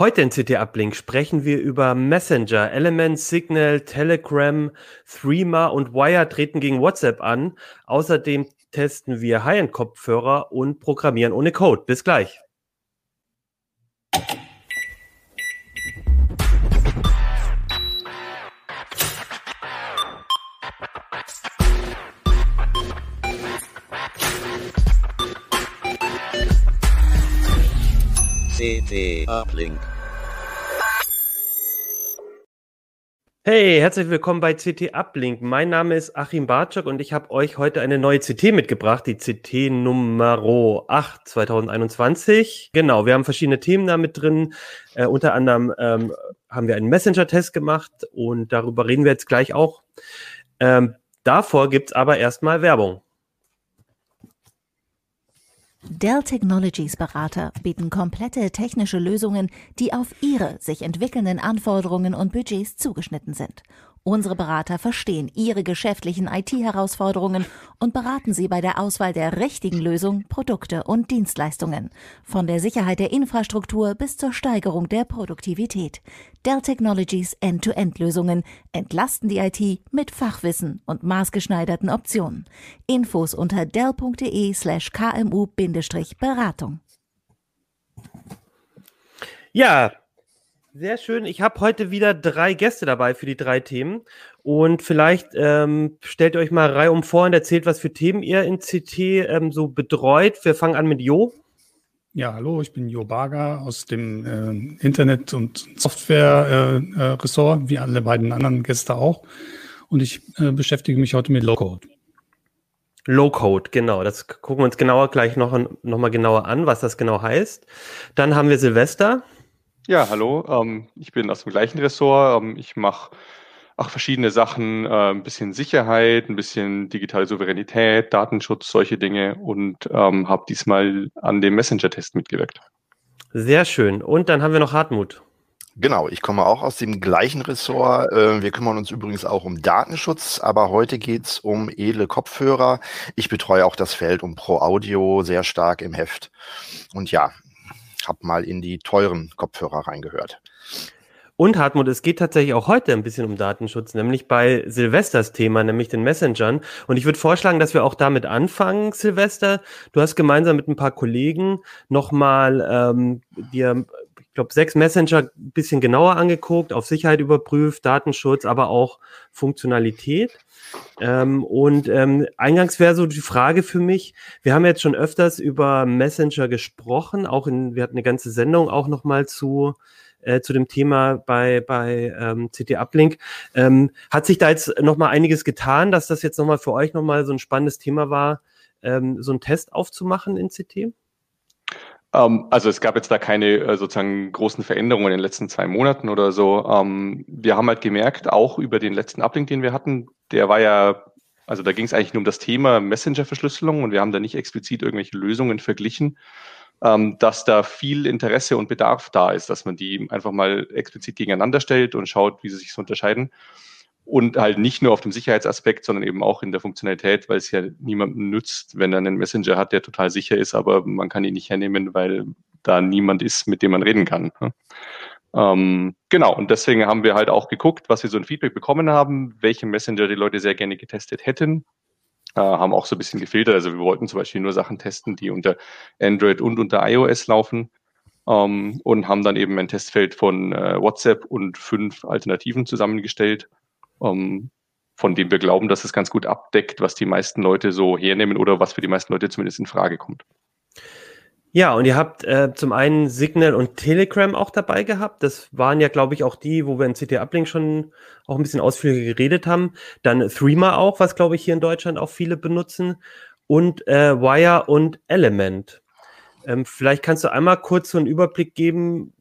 Heute in CT Uplink sprechen wir über Messenger, Elements, Signal, Telegram, Threema und Wire treten gegen WhatsApp an. Außerdem testen wir High-End-Kopfhörer und programmieren ohne Code. Bis gleich. CT Uplink. Hey, herzlich willkommen bei CT Uplink. Mein Name ist Achim Bartschok und ich habe euch heute eine neue CT mitgebracht, die CT Nummer 8 2021. Genau, wir haben verschiedene Themen da mit drin. Äh, unter anderem ähm, haben wir einen Messenger-Test gemacht und darüber reden wir jetzt gleich auch. Ähm, davor gibt es aber erstmal Werbung. Dell Technologies Berater bieten komplette technische Lösungen, die auf Ihre sich entwickelnden Anforderungen und Budgets zugeschnitten sind. Unsere Berater verstehen Ihre geschäftlichen IT-Herausforderungen und beraten Sie bei der Auswahl der richtigen Lösung, Produkte und Dienstleistungen. Von der Sicherheit der Infrastruktur bis zur Steigerung der Produktivität. Dell Technologies End-to-End-Lösungen entlasten die IT mit Fachwissen und maßgeschneiderten Optionen. Infos unter dell.de slash kmu-beratung. Ja, sehr schön. Ich habe heute wieder drei Gäste dabei für die drei Themen. Und vielleicht ähm, stellt ihr euch mal Reihe um vor und erzählt, was für Themen ihr in CT ähm, so betreut. Wir fangen an mit Jo. Ja, hallo, ich bin Jo Barger aus dem äh, Internet- und Software-Ressort, äh, äh, wie alle beiden anderen Gäste auch. Und ich äh, beschäftige mich heute mit Low-Code. Low-Code, genau. Das gucken wir uns genauer gleich noch, noch mal genauer an, was das genau heißt. Dann haben wir Silvester. Ja, hallo. Ähm, ich bin aus dem gleichen Ressort. Ähm, ich mache auch verschiedene Sachen, äh, ein bisschen Sicherheit, ein bisschen digitale Souveränität, Datenschutz, solche Dinge und ähm, habe diesmal an dem Messenger-Test mitgewirkt. Sehr schön. Und dann haben wir noch Hartmut. Genau, ich komme auch aus dem gleichen Ressort. Äh, wir kümmern uns übrigens auch um Datenschutz, aber heute geht es um edle Kopfhörer. Ich betreue auch das Feld um Pro Audio sehr stark im Heft. Und ja, habe mal in die teuren Kopfhörer reingehört. Und Hartmut, es geht tatsächlich auch heute ein bisschen um Datenschutz, nämlich bei Silvesters Thema, nämlich den Messengern. Und ich würde vorschlagen, dass wir auch damit anfangen, Silvester. Du hast gemeinsam mit ein paar Kollegen nochmal ähm, dir, ich glaube, sechs Messenger ein bisschen genauer angeguckt, auf Sicherheit überprüft, Datenschutz, aber auch Funktionalität. Ähm, und ähm, eingangs wäre so die Frage für mich, wir haben jetzt schon öfters über Messenger gesprochen, auch in, wir hatten eine ganze Sendung auch nochmal zu, äh, zu dem Thema bei, bei ähm, CT Uplink. Ähm, hat sich da jetzt nochmal einiges getan, dass das jetzt nochmal für euch nochmal so ein spannendes Thema war, ähm, so einen Test aufzumachen in CT? Ähm, also es gab jetzt da keine äh, sozusagen großen Veränderungen in den letzten zwei Monaten oder so. Ähm, wir haben halt gemerkt, auch über den letzten Uplink, den wir hatten, der war ja, also da ging es eigentlich nur um das Thema Messenger-Verschlüsselung und wir haben da nicht explizit irgendwelche Lösungen verglichen, ähm, dass da viel Interesse und Bedarf da ist, dass man die einfach mal explizit gegeneinander stellt und schaut, wie sie sich so unterscheiden und halt nicht nur auf dem Sicherheitsaspekt, sondern eben auch in der Funktionalität, weil es ja niemandem nützt, wenn er einen Messenger hat, der total sicher ist, aber man kann ihn nicht hernehmen, weil da niemand ist, mit dem man reden kann. Ne? Ähm, genau, und deswegen haben wir halt auch geguckt, was wir so ein Feedback bekommen haben, welche Messenger die Leute sehr gerne getestet hätten. Äh, haben auch so ein bisschen gefiltert. Also wir wollten zum Beispiel nur Sachen testen, die unter Android und unter iOS laufen. Ähm, und haben dann eben ein Testfeld von äh, WhatsApp und fünf Alternativen zusammengestellt ähm, von dem wir glauben, dass es ganz gut abdeckt, was die meisten Leute so hernehmen oder was für die meisten Leute zumindest in Frage kommt. Ja, und ihr habt äh, zum einen Signal und Telegram auch dabei gehabt. Das waren ja, glaube ich, auch die, wo wir in CT Uplink schon auch ein bisschen ausführlicher geredet haben. Dann Threema auch, was, glaube ich, hier in Deutschland auch viele benutzen. Und äh, Wire und Element. Ähm, vielleicht kannst du einmal kurz so einen Überblick geben,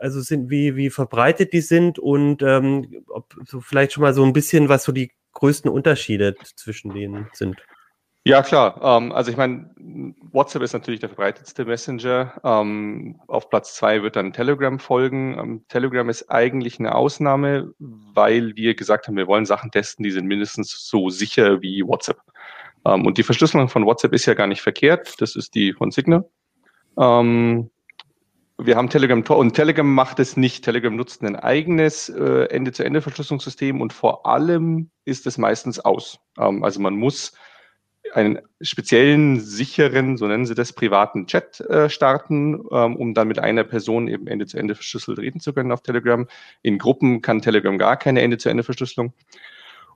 also sind, wie, wie verbreitet die sind und ähm, ob so vielleicht schon mal so ein bisschen, was so die größten Unterschiede zwischen denen sind. Ja, klar. Ähm, also ich meine, WhatsApp ist natürlich der verbreitetste Messenger. Ähm, auf Platz zwei wird dann Telegram folgen. Ähm, Telegram ist eigentlich eine Ausnahme, weil wir gesagt haben, wir wollen Sachen testen, die sind mindestens so sicher wie WhatsApp. Ähm, und die Verschlüsselung von WhatsApp ist ja gar nicht verkehrt. Das ist die von Signal. Ähm, wir haben Telegram und Telegram macht es nicht. Telegram nutzt ein eigenes äh, Ende-zu-Ende-Verschlüsselungssystem und vor allem ist es meistens aus. Ähm, also man muss einen speziellen, sicheren, so nennen sie das, privaten Chat äh, starten, ähm, um dann mit einer Person eben Ende-zu-Ende verschlüsselt reden zu können auf Telegram. In Gruppen kann Telegram gar keine Ende-zu-Ende-Verschlüsselung.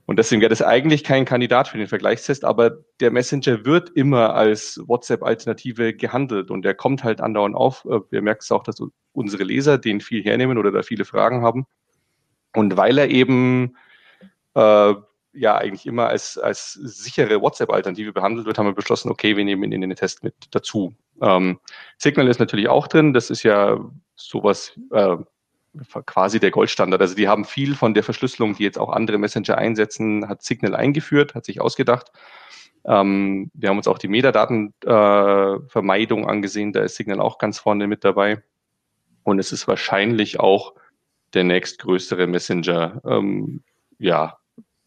Und deswegen wäre das eigentlich kein Kandidat für den Vergleichstest, aber der Messenger wird immer als WhatsApp-Alternative gehandelt und der kommt halt andauernd auf. Äh, wir merken es auch, dass unsere Leser den viel hernehmen oder da viele Fragen haben. Und weil er eben äh, ja eigentlich immer als, als sichere WhatsApp-Alternative behandelt wird, haben wir beschlossen, okay, wir nehmen ihn in den Test mit dazu. Ähm, Signal ist natürlich auch drin. Das ist ja sowas äh, quasi der Goldstandard. Also die haben viel von der Verschlüsselung, die jetzt auch andere Messenger einsetzen, hat Signal eingeführt, hat sich ausgedacht. Ähm, wir haben uns auch die Metadatenvermeidung äh, angesehen. Da ist Signal auch ganz vorne mit dabei. Und es ist wahrscheinlich auch der nächstgrößere Messenger. Ähm, ja,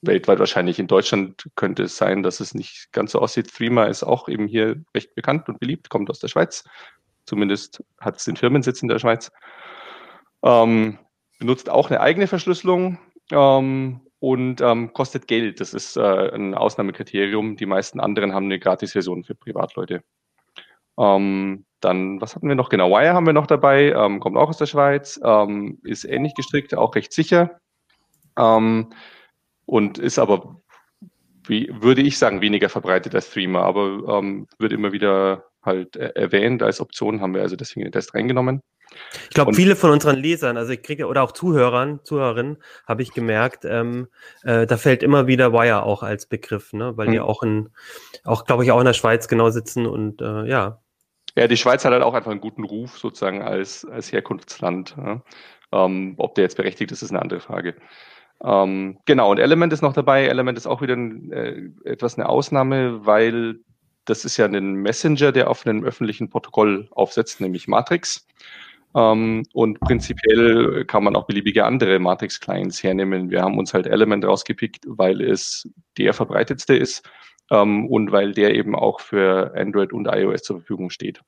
weltweit wahrscheinlich. In Deutschland könnte es sein, dass es nicht ganz so aussieht. Threema ist auch eben hier recht bekannt und beliebt, kommt aus der Schweiz. Zumindest hat es den Firmensitz in der Schweiz. Ähm, benutzt auch eine eigene Verschlüsselung ähm, und ähm, kostet Geld. Das ist äh, ein Ausnahmekriterium. Die meisten anderen haben eine Gratis-Version für Privatleute. Ähm, dann, was hatten wir noch? Genau, Wire haben wir noch dabei, ähm, kommt auch aus der Schweiz, ähm, ist ähnlich gestrickt, auch recht sicher. Und ist aber, wie, würde ich sagen, weniger verbreitet als Streamer, aber wird immer wieder halt erwähnt als Option, haben wir also deswegen den Test reingenommen. Ich glaube, viele von unseren Lesern, also ich kriege oder auch Zuhörern, Zuhörerinnen, habe ich gemerkt, ähm, äh, da fällt immer wieder Wire auch als Begriff, ne? weil mhm. die auch in, auch glaube ich auch in der Schweiz genau sitzen und äh, ja. Ja, die Schweiz hat halt auch einfach einen guten Ruf sozusagen als als Herkunftsland. Ja? Ähm, ob der jetzt berechtigt ist, ist eine andere Frage. Ähm, genau, und Element ist noch dabei. Element ist auch wieder ein, äh, etwas eine Ausnahme, weil das ist ja ein Messenger, der auf einem öffentlichen Protokoll aufsetzt, nämlich Matrix. Ähm, und prinzipiell kann man auch beliebige andere Matrix-Clients hernehmen. Wir haben uns halt Element rausgepickt, weil es der verbreitetste ist ähm, und weil der eben auch für Android und iOS zur Verfügung steht.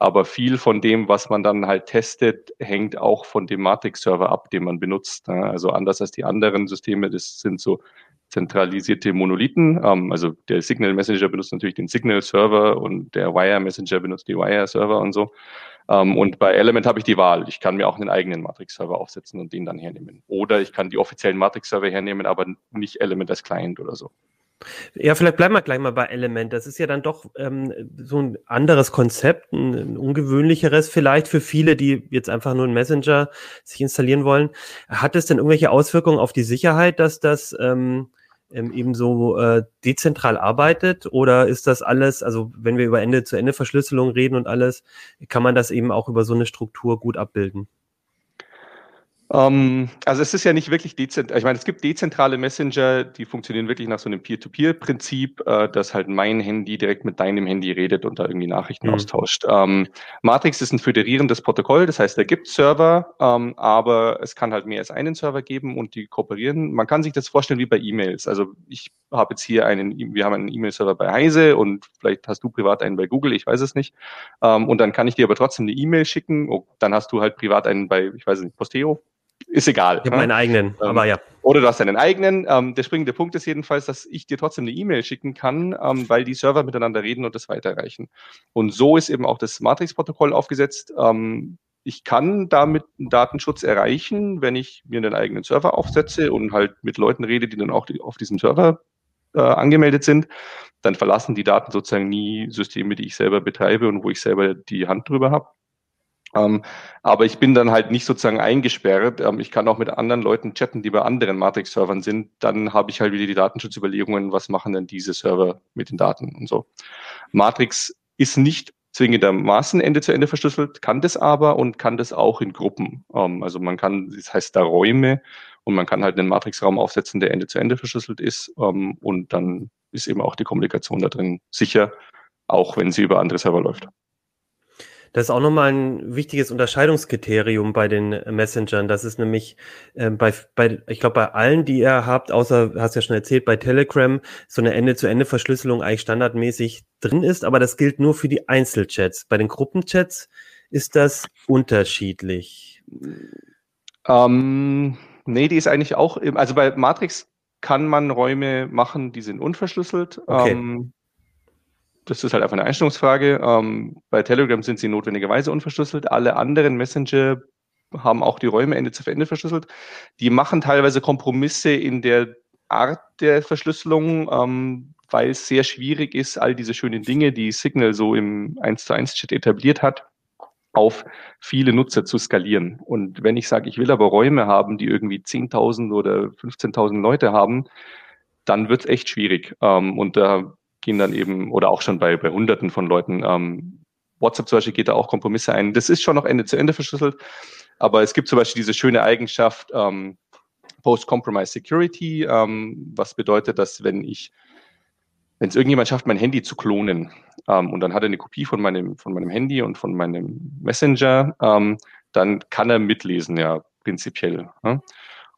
Aber viel von dem, was man dann halt testet, hängt auch von dem Matrix-Server ab, den man benutzt. Ne? Also anders als die anderen Systeme, das sind so zentralisierte Monolithen. Ähm, also der Signal Messenger benutzt natürlich den Signal Server und der Wire Messenger benutzt die Wire Server und so. Ähm, und bei Element habe ich die Wahl. Ich kann mir auch einen eigenen Matrix Server aufsetzen und den dann hernehmen. Oder ich kann die offiziellen Matrix Server hernehmen, aber nicht Element als Client oder so. Ja, vielleicht bleiben wir gleich mal bei Element. Das ist ja dann doch ähm, so ein anderes Konzept, ein, ein, ungewöhnlicheres vielleicht für viele, die jetzt einfach nur einen Messenger sich installieren wollen. Hat es denn irgendwelche Auswirkungen auf die Sicherheit, dass das ähm, ähm, eben so äh, dezentral arbeitet? Oder ist das alles, also wenn wir über Ende-zu-Ende-Verschlüsselung reden und alles, kann man das eben auch über so eine Struktur gut abbilden? Ähm, also es ist ja nicht wirklich dezentral. Ich meine, es gibt dezentrale Messenger, die funktionieren wirklich nach so einem Peer-to-Peer-Prinzip, äh, dass halt mein Handy direkt mit deinem Handy redet und da irgendwie Nachrichten mhm. austauscht. Ähm, Matrix ist ein föderierendes Protokoll, das heißt, da gibt Server, ähm, aber es kann halt mehr als einen Server geben und die kooperieren. Man kann sich das vorstellen wie bei E-Mails. Also ich habe jetzt hier einen, wir haben einen E-Mail-Server bei Heise und vielleicht hast du privat einen bei Google, ich weiß es nicht. Ähm, und dann kann ich dir aber trotzdem eine E-Mail schicken. Oh, dann hast du halt privat einen bei, ich weiß nicht, Posteo ist egal. Ich habe meinen eigenen, ähm, aber ja. Oder du hast deinen eigenen. Ähm, der springende Punkt ist jedenfalls, dass ich dir trotzdem eine E-Mail schicken kann, ähm, weil die Server miteinander reden und das weiterreichen. Und so ist eben auch das Matrix-Protokoll aufgesetzt. Ähm, ich kann damit einen Datenschutz erreichen, wenn ich mir einen eigenen Server aufsetze und halt mit Leuten rede, die dann auch die, auf diesem Server äh, angemeldet sind. dann verlassen die Daten sozusagen nie Systeme, die ich selber betreibe und wo ich selber die Hand drüber habe. Ähm, aber ich bin dann halt nicht sozusagen eingesperrt. Ähm, ich kann auch mit anderen Leuten chatten, die bei anderen Matrix-Servern sind. Dann habe ich halt wieder die Datenschutzüberlegungen, was machen denn diese Server mit den Daten und so. Matrix ist nicht zwingendermaßen Ende-zu-Ende verschlüsselt, kann das aber und kann das auch in Gruppen. Ähm, also man kann, das heißt da Räume und man kann halt einen Matrix-Raum aufsetzen, der Ende-zu-Ende verschlüsselt ist ähm, und dann ist eben auch die Kommunikation da drin sicher, auch wenn sie über andere Server läuft. Das ist auch nochmal ein wichtiges Unterscheidungskriterium bei den Messengern. Das ist nämlich äh, bei, bei, ich glaube, bei allen, die ihr habt, außer, hast ja schon erzählt, bei Telegram, so eine Ende-zu-Ende-Verschlüsselung eigentlich standardmäßig drin ist, aber das gilt nur für die Einzelchats. Bei den Gruppenchats ist das unterschiedlich. Ähm, nee, die ist eigentlich auch, im, also bei Matrix kann man Räume machen, die sind unverschlüsselt. Okay. Ähm, das ist halt einfach eine Einstellungsfrage. Ähm, bei Telegram sind sie notwendigerweise unverschlüsselt. Alle anderen Messenger haben auch die Räume Ende zu Ende verschlüsselt. Die machen teilweise Kompromisse in der Art der Verschlüsselung, ähm, weil es sehr schwierig ist, all diese schönen Dinge, die Signal so im 1 zu 1 Chat etabliert hat, auf viele Nutzer zu skalieren. Und wenn ich sage, ich will aber Räume haben, die irgendwie 10.000 oder 15.000 Leute haben, dann wird es echt schwierig. Ähm, und da gehen dann eben, oder auch schon bei, bei Hunderten von Leuten, ähm, WhatsApp zum Beispiel geht da auch Kompromisse ein. Das ist schon noch Ende zu Ende verschlüsselt, aber es gibt zum Beispiel diese schöne Eigenschaft ähm, Post-Compromise Security, ähm, was bedeutet, dass wenn ich, wenn es irgendjemand schafft, mein Handy zu klonen ähm, und dann hat er eine Kopie von meinem, von meinem Handy und von meinem Messenger, ähm, dann kann er mitlesen, ja, prinzipiell. Ja?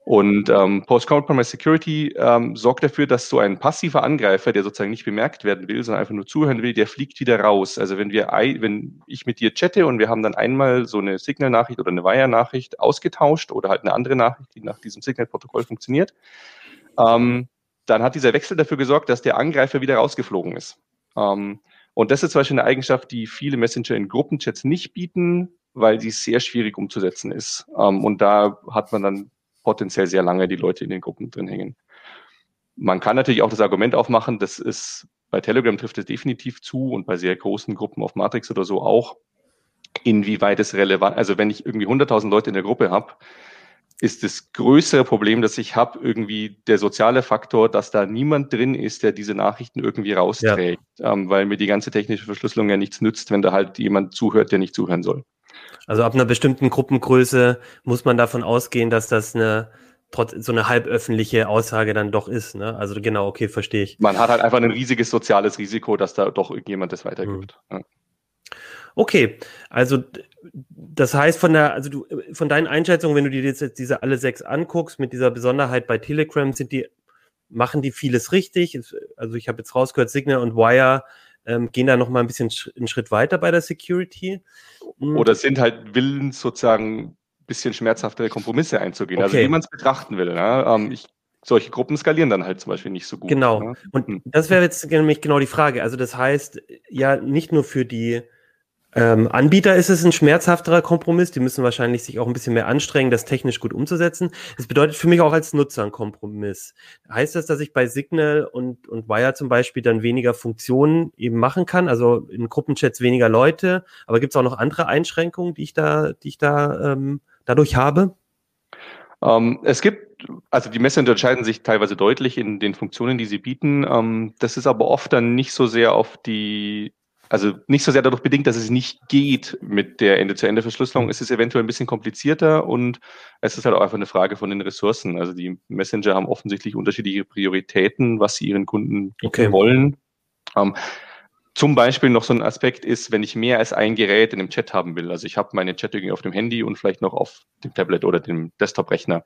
Und ähm, Post-Compromise Security ähm, sorgt dafür, dass so ein passiver Angreifer, der sozusagen nicht bemerkt werden will, sondern einfach nur zuhören will, der fliegt wieder raus. Also wenn wir, wenn ich mit dir chatte und wir haben dann einmal so eine Signal-Nachricht oder eine Wire-Nachricht ausgetauscht oder halt eine andere Nachricht, die nach diesem Signal-Protokoll funktioniert, ähm, dann hat dieser Wechsel dafür gesorgt, dass der Angreifer wieder rausgeflogen ist. Ähm, und das ist zum Beispiel eine Eigenschaft, die viele Messenger in Gruppenchats nicht bieten, weil sie sehr schwierig umzusetzen ist. Ähm, und da hat man dann potenziell sehr lange die Leute in den Gruppen drin hängen. Man kann natürlich auch das Argument aufmachen, das ist bei Telegram trifft es definitiv zu und bei sehr großen Gruppen auf Matrix oder so auch, inwieweit es relevant, also wenn ich irgendwie 100.000 Leute in der Gruppe habe, ist das größere Problem, das ich habe, irgendwie der soziale Faktor, dass da niemand drin ist, der diese Nachrichten irgendwie rausträgt, ja. ähm, weil mir die ganze technische Verschlüsselung ja nichts nützt, wenn da halt jemand zuhört, der nicht zuhören soll. Also ab einer bestimmten Gruppengröße muss man davon ausgehen, dass das eine trotz so eine halböffentliche Aussage dann doch ist. Ne? Also genau, okay, verstehe ich. Man hat halt einfach ein riesiges soziales Risiko, dass da doch irgendjemand das weitergibt. Mhm. Ja. Okay, also das heißt von der, also du von deinen Einschätzungen, wenn du dir jetzt diese alle sechs anguckst, mit dieser Besonderheit bei Telegram, sind die, machen die vieles richtig. Also ich habe jetzt rausgehört, Signal und Wire ähm, gehen da noch mal ein bisschen einen Schritt weiter bei der Security. Mhm. Oder sind halt willens sozusagen ein bisschen schmerzhaftere Kompromisse einzugehen. Also okay. Also wie man es betrachten will. Ne? Ähm, ich, solche Gruppen skalieren dann halt zum Beispiel nicht so gut. Genau. Ne? Und hm. das wäre jetzt nämlich genau die Frage. Also das heißt ja nicht nur für die ähm, Anbieter ist es ein schmerzhafterer Kompromiss. Die müssen wahrscheinlich sich auch ein bisschen mehr anstrengen, das technisch gut umzusetzen. Es bedeutet für mich auch als Nutzer ein Kompromiss. Heißt das, dass ich bei Signal und, und Wire zum Beispiel dann weniger Funktionen eben machen kann? Also in Gruppenchats weniger Leute. Aber gibt es auch noch andere Einschränkungen, die ich da, die ich da ähm, dadurch habe? Ähm, es gibt, also die Messenger unterscheiden sich teilweise deutlich in den Funktionen, die sie bieten. Ähm, das ist aber oft dann nicht so sehr auf die also nicht so sehr dadurch bedingt, dass es nicht geht mit der Ende-zu-Ende-Verschlüsselung. Es ist eventuell ein bisschen komplizierter und es ist halt auch einfach eine Frage von den Ressourcen. Also die Messenger haben offensichtlich unterschiedliche Prioritäten, was sie ihren Kunden okay. wollen. Ähm, zum Beispiel noch so ein Aspekt ist, wenn ich mehr als ein Gerät in einem Chat haben will. Also ich habe meine Chat irgendwie auf dem Handy und vielleicht noch auf dem Tablet oder dem Desktop-Rechner.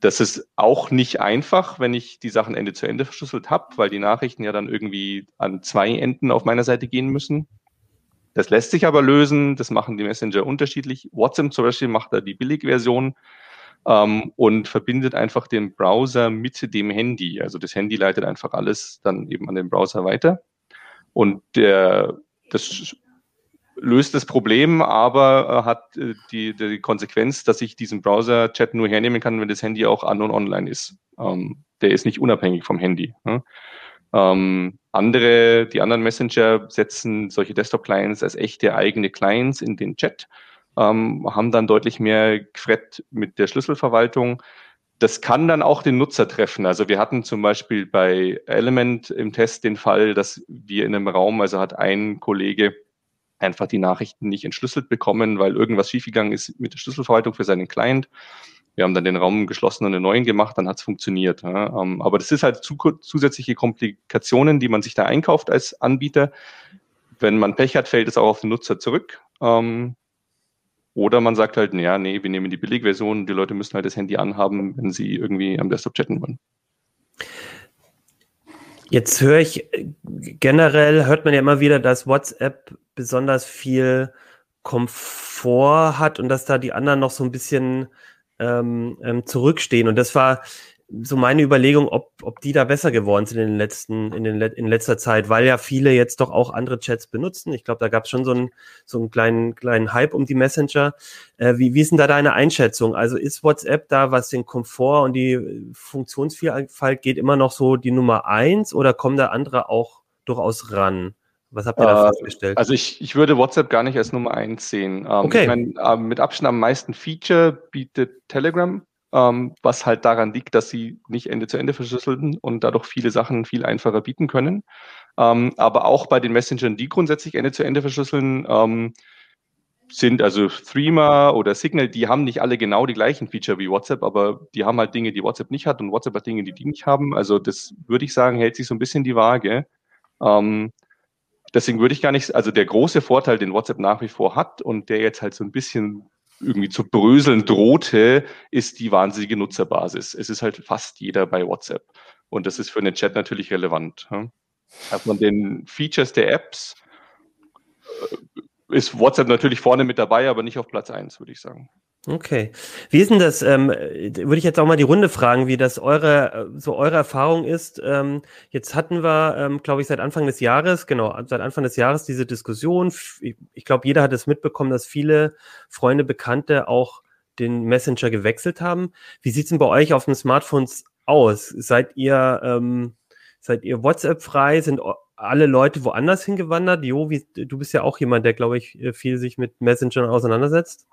Das ist auch nicht einfach, wenn ich die Sachen Ende zu Ende verschlüsselt habe, weil die Nachrichten ja dann irgendwie an zwei Enden auf meiner Seite gehen müssen. Das lässt sich aber lösen. Das machen die Messenger unterschiedlich. WhatsApp zum Beispiel macht da die Billigversion ähm, und verbindet einfach den Browser mit dem Handy. Also das Handy leitet einfach alles dann eben an den Browser weiter. Und der, das löst das Problem, aber äh, hat äh, die, die Konsequenz, dass ich diesen Browser-Chat nur hernehmen kann, wenn das Handy auch an und online ist. Ähm, der ist nicht unabhängig vom Handy. Ne? Ähm, andere, die anderen Messenger setzen solche Desktop-Clients als echte eigene Clients in den Chat, ähm, haben dann deutlich mehr Gefrett mit der Schlüsselverwaltung. Das kann dann auch den Nutzer treffen. Also wir hatten zum Beispiel bei Element im Test den Fall, dass wir in einem Raum, also hat ein Kollege einfach die Nachrichten nicht entschlüsselt bekommen, weil irgendwas schiefgegangen ist mit der Schlüsselverwaltung für seinen Client. Wir haben dann den Raum geschlossen und einen neuen gemacht, dann hat es funktioniert. Ähm, aber das ist halt zu, zusätzliche Komplikationen, die man sich da einkauft als Anbieter. Wenn man Pech hat, fällt es auch auf den Nutzer zurück. Ähm, oder man sagt halt, ja, nee, wir nehmen die Billigversion, die Leute müssen halt das Handy anhaben, wenn sie irgendwie am Desktop chatten wollen. Jetzt höre ich generell, hört man ja immer wieder, dass WhatsApp besonders viel Komfort hat und dass da die anderen noch so ein bisschen ähm, ähm, zurückstehen. Und das war so meine Überlegung, ob, ob die da besser geworden sind in den letzten, in den in letzter Zeit, weil ja viele jetzt doch auch andere Chats benutzen. Ich glaube, da gab es schon so einen so einen kleinen kleinen Hype um die Messenger. Äh, wie, wie ist denn da deine Einschätzung? Also ist WhatsApp da, was den Komfort und die Funktionsvielfalt geht, immer noch so die Nummer eins oder kommen da andere auch durchaus ran? Was habt ihr da äh, festgestellt? Also ich, ich würde WhatsApp gar nicht als Nummer eins sehen. Ähm, okay. Ich mein, äh, mit Abstand am meisten Feature bietet Telegram, ähm, was halt daran liegt, dass sie nicht Ende zu Ende verschlüsseln und dadurch viele Sachen viel einfacher bieten können. Ähm, aber auch bei den Messengern, die grundsätzlich Ende zu Ende verschlüsseln, ähm, sind also Threema oder Signal, die haben nicht alle genau die gleichen Feature wie WhatsApp, aber die haben halt Dinge, die WhatsApp nicht hat und WhatsApp hat Dinge, die die nicht haben. Also das würde ich sagen, hält sich so ein bisschen die Waage. Ähm, deswegen würde ich gar nicht, also der große Vorteil, den WhatsApp nach wie vor hat und der jetzt halt so ein bisschen irgendwie zu bröseln drohte, ist die wahnsinnige Nutzerbasis. Es ist halt fast jeder bei WhatsApp. Und das ist für den Chat natürlich relevant. Hat man den Features der Apps, äh, ist WhatsApp natürlich vorne mit dabei, aber nicht auf Platz eins, würde ich sagen. Okay. Wie ist denn das? Ähm, würde ich jetzt auch mal die Runde fragen, wie das eure, so eure Erfahrung ist. Ähm, jetzt hatten wir, ähm, glaube ich, seit Anfang des Jahres, genau, seit Anfang des Jahres diese Diskussion. Ich, glaube, jeder hat es mitbekommen, dass viele Freunde, Bekannte auch den Messenger gewechselt haben. Wie sieht's denn bei euch auf den Smartphones aus? Seid ihr, ähm, seid ihr WhatsApp frei? Sind alle Leute woanders hingewandert? Jo, wie, du bist ja auch jemand, der, glaube ich, viel sich mit Messengern auseinandersetzt.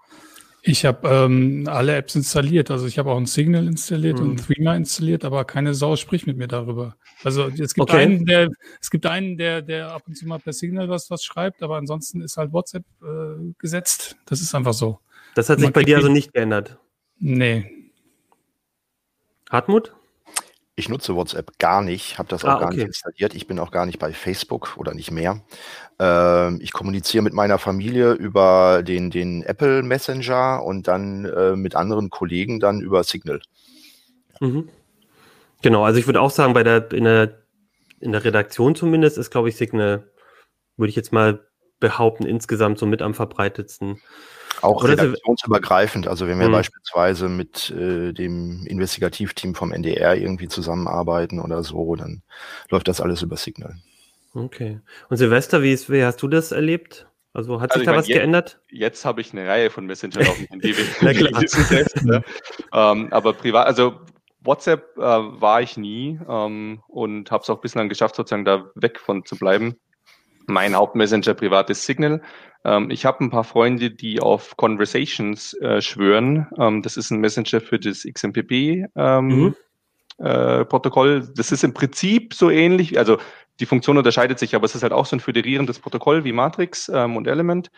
Ich habe ähm, alle Apps installiert. Also ich habe auch ein Signal installiert mhm. und Threema installiert, aber keine Sau spricht mit mir darüber. Also es gibt okay. einen, der es gibt einen, der der ab und zu mal per Signal was was schreibt, aber ansonsten ist halt WhatsApp äh, gesetzt. Das ist einfach so. Das hat sich bei dir also nicht geändert. Nee. Hartmut? Ich nutze WhatsApp gar nicht, habe das auch ah, gar okay. nicht installiert. Ich bin auch gar nicht bei Facebook oder nicht mehr. Ähm, ich kommuniziere mit meiner Familie über den, den Apple Messenger und dann äh, mit anderen Kollegen dann über Signal. Mhm. Genau, also ich würde auch sagen, bei der, in der, in der Redaktion zumindest ist, glaube ich, Signal, würde ich jetzt mal behaupten, insgesamt so mit am verbreitetsten. Auch Oder redaktionsübergreifend. Also wenn wir mhm. beispielsweise mit äh, dem Investigativteam vom NDR irgendwie zusammenarbeiten oder so, dann läuft das alles über Signal. Okay. Und Silvester, wie, ist, wie hast du das erlebt? Also hat also sich da meine, was jetzt, geändert? Jetzt habe ich eine Reihe von Messenger auf dem Handy. Na klar. ne? ähm, aber privat, also WhatsApp äh, war ich nie ähm, und habe es auch bislang geschafft, sozusagen da weg von zu bleiben. Mein Hauptmessenger privat ist Signal. Ähm, ich habe ein paar Freunde, die auf Conversations äh, schwören. Ähm, das ist ein Messenger für das XMPP. Ähm, mhm. Äh, Protokoll. Das ist im Prinzip so ähnlich, also die Funktion unterscheidet sich, aber es ist halt auch so ein föderierendes Protokoll wie Matrix ähm, und Element.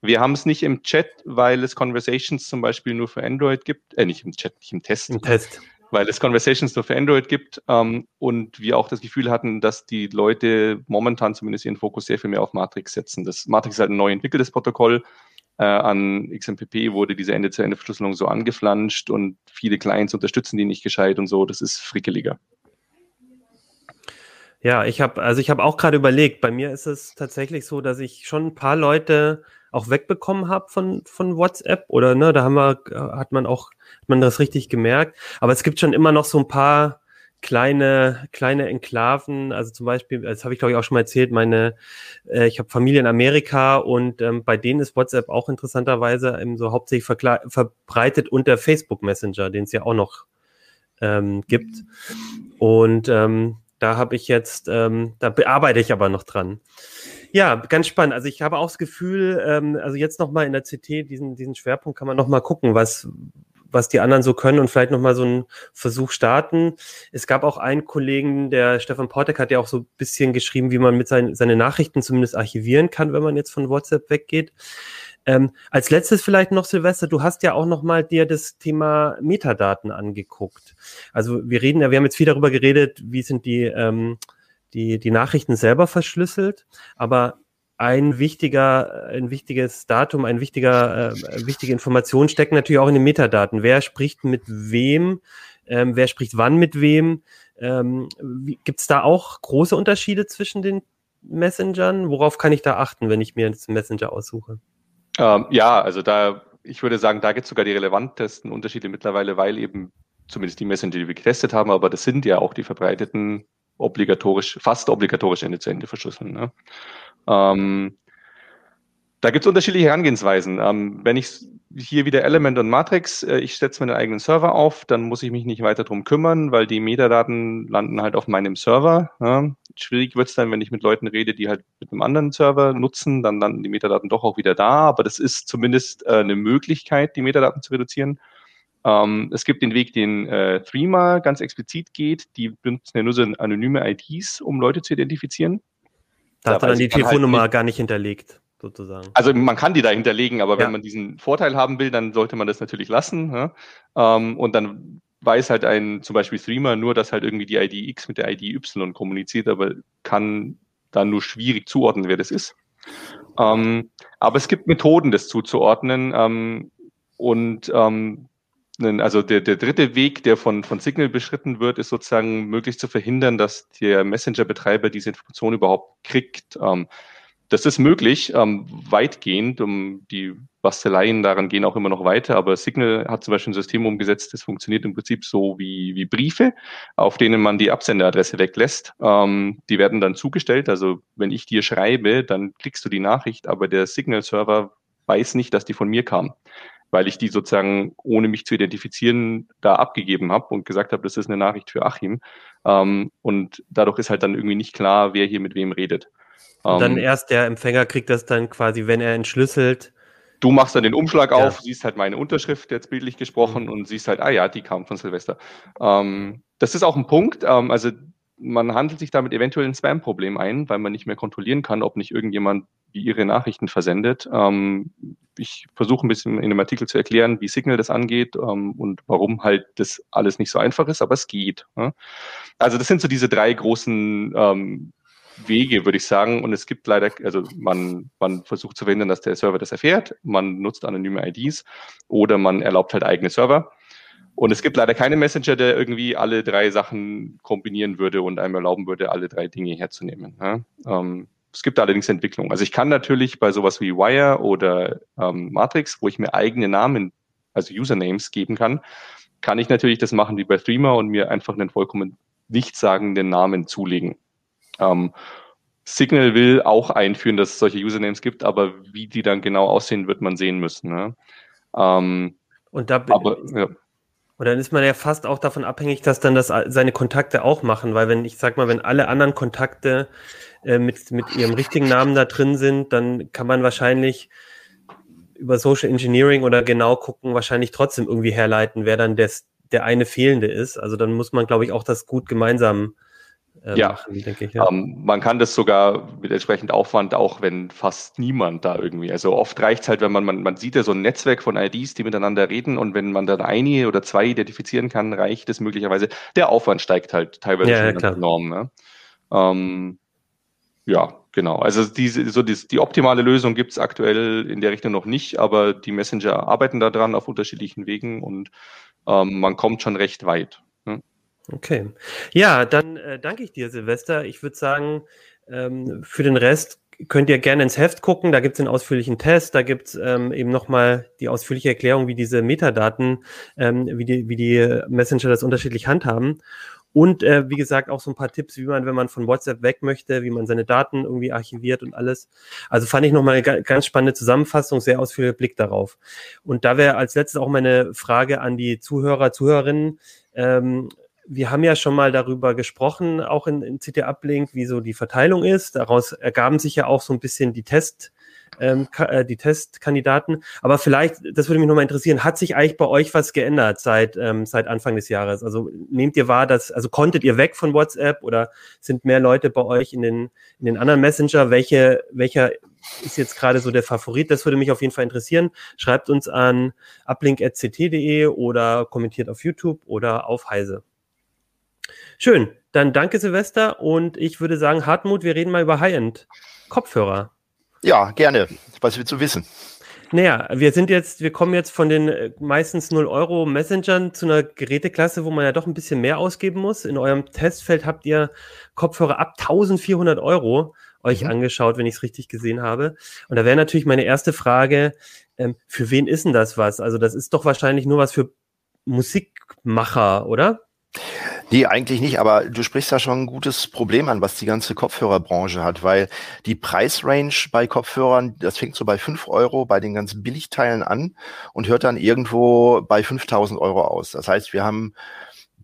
Wir haben es nicht im Chat, weil es Conversations zum Beispiel nur für Android gibt, äh, nicht im Chat, nicht im Test. Im Test weil es Conversations nur für Android gibt ähm, und wir auch das Gefühl hatten, dass die Leute momentan zumindest ihren Fokus sehr viel mehr auf Matrix setzen. Das Matrix ist halt ein neu entwickeltes Protokoll. Äh, an XMPP wurde diese Ende-zu-Ende-Verschlüsselung so angeflanscht und viele Clients unterstützen die nicht gescheit und so. Das ist frickeliger. Ja, ich habe also ich habe auch gerade überlegt. Bei mir ist es tatsächlich so, dass ich schon ein paar Leute auch wegbekommen habe von von WhatsApp oder ne, da haben wir hat man auch hat man das richtig gemerkt. Aber es gibt schon immer noch so ein paar kleine, kleine Enklaven. Also zum Beispiel, das habe ich glaube ich auch schon mal erzählt, meine, äh, ich habe Familie in Amerika und ähm, bei denen ist WhatsApp auch interessanterweise eben so hauptsächlich verbreitet unter Facebook Messenger, den es ja auch noch ähm, gibt. Und ähm, Da habe ich jetzt, ähm, da bearbeite ich aber noch dran. Ja, ganz spannend. Also ich habe auch das Gefühl, ähm, also jetzt nochmal in der CT, diesen, diesen Schwerpunkt kann man nochmal gucken, was, was die anderen so können und vielleicht nochmal so einen Versuch starten. Es gab auch einen Kollegen, der Stefan Portek hat ja auch so ein bisschen geschrieben, wie man mit seinen seine Nachrichten zumindest archivieren kann, wenn man jetzt von WhatsApp weggeht. Ähm, als letztes vielleicht noch, Silvester, du hast ja auch noch mal dir das Thema Metadaten angeguckt. Also wir reden ja, wir haben jetzt viel darüber geredet, wie sind die, ähm, die, die Nachrichten selber verschlüsselt, aber ein wichtiger, ein wichtiges Datum, ein wichtiger, äh, wichtige Information steckt natürlich auch in den Metadaten. Wer spricht mit wem? Ähm, wer spricht wann mit wem? Ähm, Gibt es da auch große Unterschiede zwischen den Messengern? Worauf kann ich da achten, wenn ich mir einen Messenger aussuche? Ähm, ja, also da, ich würde sagen, da gibt es sogar die relevantesten Unterschiede mittlerweile, weil eben zumindest die Messenger, die wir getestet haben, aber das sind ja auch die verbreiteten obligatorisch, fast obligatorisch Ende zu Ende verschlüsseln. Ne? Ähm, da gibt es unterschiedliche Herangehensweisen. Ähm, wenn ich hier wieder Element und Matrix, äh, ich setze meinen eigenen Server auf, dann muss ich mich nicht weiter drum kümmern, weil die Metadaten landen halt auf meinem Server. Ja. Schwierig wird es dann, wenn ich mit Leuten rede, die halt mit einem anderen Server nutzen, dann landen die Metadaten doch auch wieder da, aber das ist zumindest äh, eine Möglichkeit, die Metadaten zu reduzieren. Ähm, es gibt den Weg, den äh, Threema ganz explizit geht. Die benutzen ja nur so anonyme IDs, um Leute zu identifizieren. Da hat er dann die halt Telefonnummer halt gar nicht hinterlegt, sozusagen. Also man kann die da hinterlegen, aber ja. wenn man diesen Vorteil haben will, dann sollte man das natürlich lassen. Ja? Ähm, und dann weiß halt ein zum Beispiel Streamer nur, dass halt irgendwie die ID X mit der ID Y kommuniziert, aber kann dann nur schwierig zuordnen, wer das ist. Ähm, aber es gibt Methoden, das zuzuordnen. Ähm, und ähm, also der, der dritte Weg, der von, von Signal beschritten wird, ist sozusagen möglichst zu verhindern, dass der Messenger-Betreiber diese Information überhaupt kriegt. Ähm, das ist möglich, ähm, weitgehend. Um die Basteleien daran gehen auch immer noch weiter, aber Signal hat zum Beispiel ein System umgesetzt, das funktioniert im Prinzip so wie, wie Briefe, auf denen man die Absenderadresse weglässt. Ähm, die werden dann zugestellt. Also wenn ich dir schreibe, dann klickst du die Nachricht, aber der Signal-Server weiß nicht, dass die von mir kam weil ich die sozusagen, ohne mich zu identifizieren, da abgegeben habe und gesagt habe, das ist eine Nachricht für Achim. Ähm, und dadurch ist halt dann irgendwie nicht klar, wer hier mit wem redet. Und dann ähm, erst der Empfänger kriegt das dann quasi, wenn er entschlüsselt. Du machst dann den Umschlag ja. auf, siehst halt meine Unterschrift, jetzt bildlich gesprochen, mhm. und siehst halt, ah ja, die kam von Silvester. Ähm, das ist auch ein Punkt. Ähm, also man handelt sich damit eventuell ein Spam-Problem ein, weil man nicht mehr kontrollieren kann, ob nicht irgendjemand ihre Nachrichten versendet. Ähm, ich versuche ein bisschen in dem Artikel zu erklären, wie Signal das angeht ähm, und warum halt das alles nicht so einfach ist, aber es geht. Ja? Also das sind so diese drei großen ähm, Wege, würde ich sagen. Und es gibt leider, also man, man versucht zu verhindern, dass der Server das erfährt. Man nutzt anonyme IDs oder man erlaubt halt eigene Server. Und es gibt leider keine Messenger, der irgendwie alle drei Sachen kombinieren würde und einem erlauben würde, alle drei Dinge herzunehmen. Ja? Ähm, es gibt allerdings Entwicklungen. Also ich kann natürlich bei sowas wie Wire oder ähm, Matrix, wo ich mir eigene Namen, also Usernames geben kann, kann ich natürlich das machen wie bei Threema und mir einfach einen vollkommen nichtssagenden Namen zulegen. Ähm, Signal will auch einführen, dass es solche Usernames gibt, aber wie die dann genau aussehen, wird man sehen müssen. Ne? Ähm, und da, aber, ja. Und dann ist man ja fast auch davon abhängig, dass dann das seine Kontakte auch machen, weil wenn ich sag mal, wenn alle anderen Kontakte äh, mit mit ihrem richtigen Namen da drin sind, dann kann man wahrscheinlich über Social Engineering oder genau gucken, wahrscheinlich trotzdem irgendwie herleiten, wer dann des, der eine fehlende ist. Also dann muss man, glaube ich, auch das gut gemeinsam äh, ja. machen, denke ich. Ja. Ähm, man kann das sogar mit entsprechend Aufwand, auch wenn fast niemand da irgendwie. Also oft reicht es halt, wenn man, man, man sieht ja so ein Netzwerk von IDs, die miteinander reden und wenn man dann eine oder zwei identifizieren kann, reicht es möglicherweise. Der Aufwand steigt halt teilweise ja, schon ja, enorm. Ne? Ähm, ja, genau. Also diese, so die, die optimale Lösung gibt es aktuell in der Richtung noch nicht, aber die Messenger arbeiten da dran auf unterschiedlichen Wegen und ähm, man kommt schon recht weit. Okay. Ja, dann äh, danke ich dir, Silvester. Ich würde sagen, ähm, für den Rest könnt ihr gerne ins Heft gucken. Da gibt es einen ausführlichen Test, da gibt es ähm, eben nochmal die ausführliche Erklärung, wie diese Metadaten, ähm, wie, die, wie die Messenger das unterschiedlich handhaben. Und äh, wie gesagt, auch so ein paar Tipps, wie man, wenn man von WhatsApp weg möchte, wie man seine Daten irgendwie archiviert und alles. Also fand ich nochmal eine ganz spannende Zusammenfassung, sehr ausführlicher Blick darauf. Und da wäre als letztes auch meine Frage an die Zuhörer, Zuhörerinnen. Ähm, wir haben ja schon mal darüber gesprochen, auch in, in CT Uplink, wie so die Verteilung ist. Daraus ergaben sich ja auch so ein bisschen die Test, ähm, äh, die Testkandidaten. Aber vielleicht, das würde mich nochmal interessieren, hat sich eigentlich bei euch was geändert seit, ähm, seit Anfang des Jahres? Also nehmt ihr wahr, dass, also konntet ihr weg von WhatsApp oder sind mehr Leute bei euch in den, in den anderen Messenger? Welche, welcher ist jetzt gerade so der Favorit? Das würde mich auf jeden Fall interessieren. Schreibt uns an uplink.ct.de oder kommentiert auf YouTube oder auf Heise. Schön, dann danke Silvester und ich würde sagen, Hartmut, wir reden mal über High-End Kopfhörer. Ja, gerne. Was willst du wissen? Naja, wir sind jetzt, wir kommen jetzt von den äh, meistens 0 Euro Messengern zu einer Geräteklasse, wo man ja doch ein bisschen mehr ausgeben muss. In eurem Testfeld habt ihr Kopfhörer ab 1400 Euro euch mhm. angeschaut, wenn ich es richtig gesehen habe. Und da wäre natürlich meine erste Frage, ähm, für wen ist denn das was? Also das ist doch wahrscheinlich nur was für Musikmacher, oder? Nee, eigentlich nicht, aber du sprichst da schon ein gutes Problem an, was die ganze Kopfhörerbranche hat, weil die Preisrange bei Kopfhörern, das fängt so bei fünf Euro bei den ganzen Billigteilen an und hört dann irgendwo bei 5000 Euro aus. Das heißt, wir haben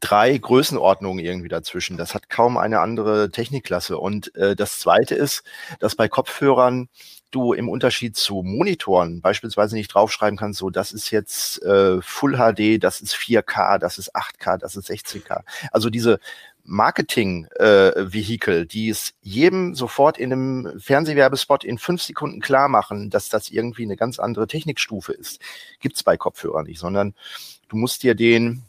drei Größenordnungen irgendwie dazwischen. Das hat kaum eine andere Technikklasse. Und äh, das Zweite ist, dass bei Kopfhörern du im Unterschied zu Monitoren beispielsweise nicht draufschreiben kannst, so das ist jetzt äh, Full HD, das ist 4K, das ist 8K, das ist 16K. Also diese Marketing-Vehikel, äh, die es jedem sofort in einem Fernsehwerbespot in fünf Sekunden klar machen, dass das irgendwie eine ganz andere Technikstufe ist, gibt's bei Kopfhörern nicht, sondern du musst dir den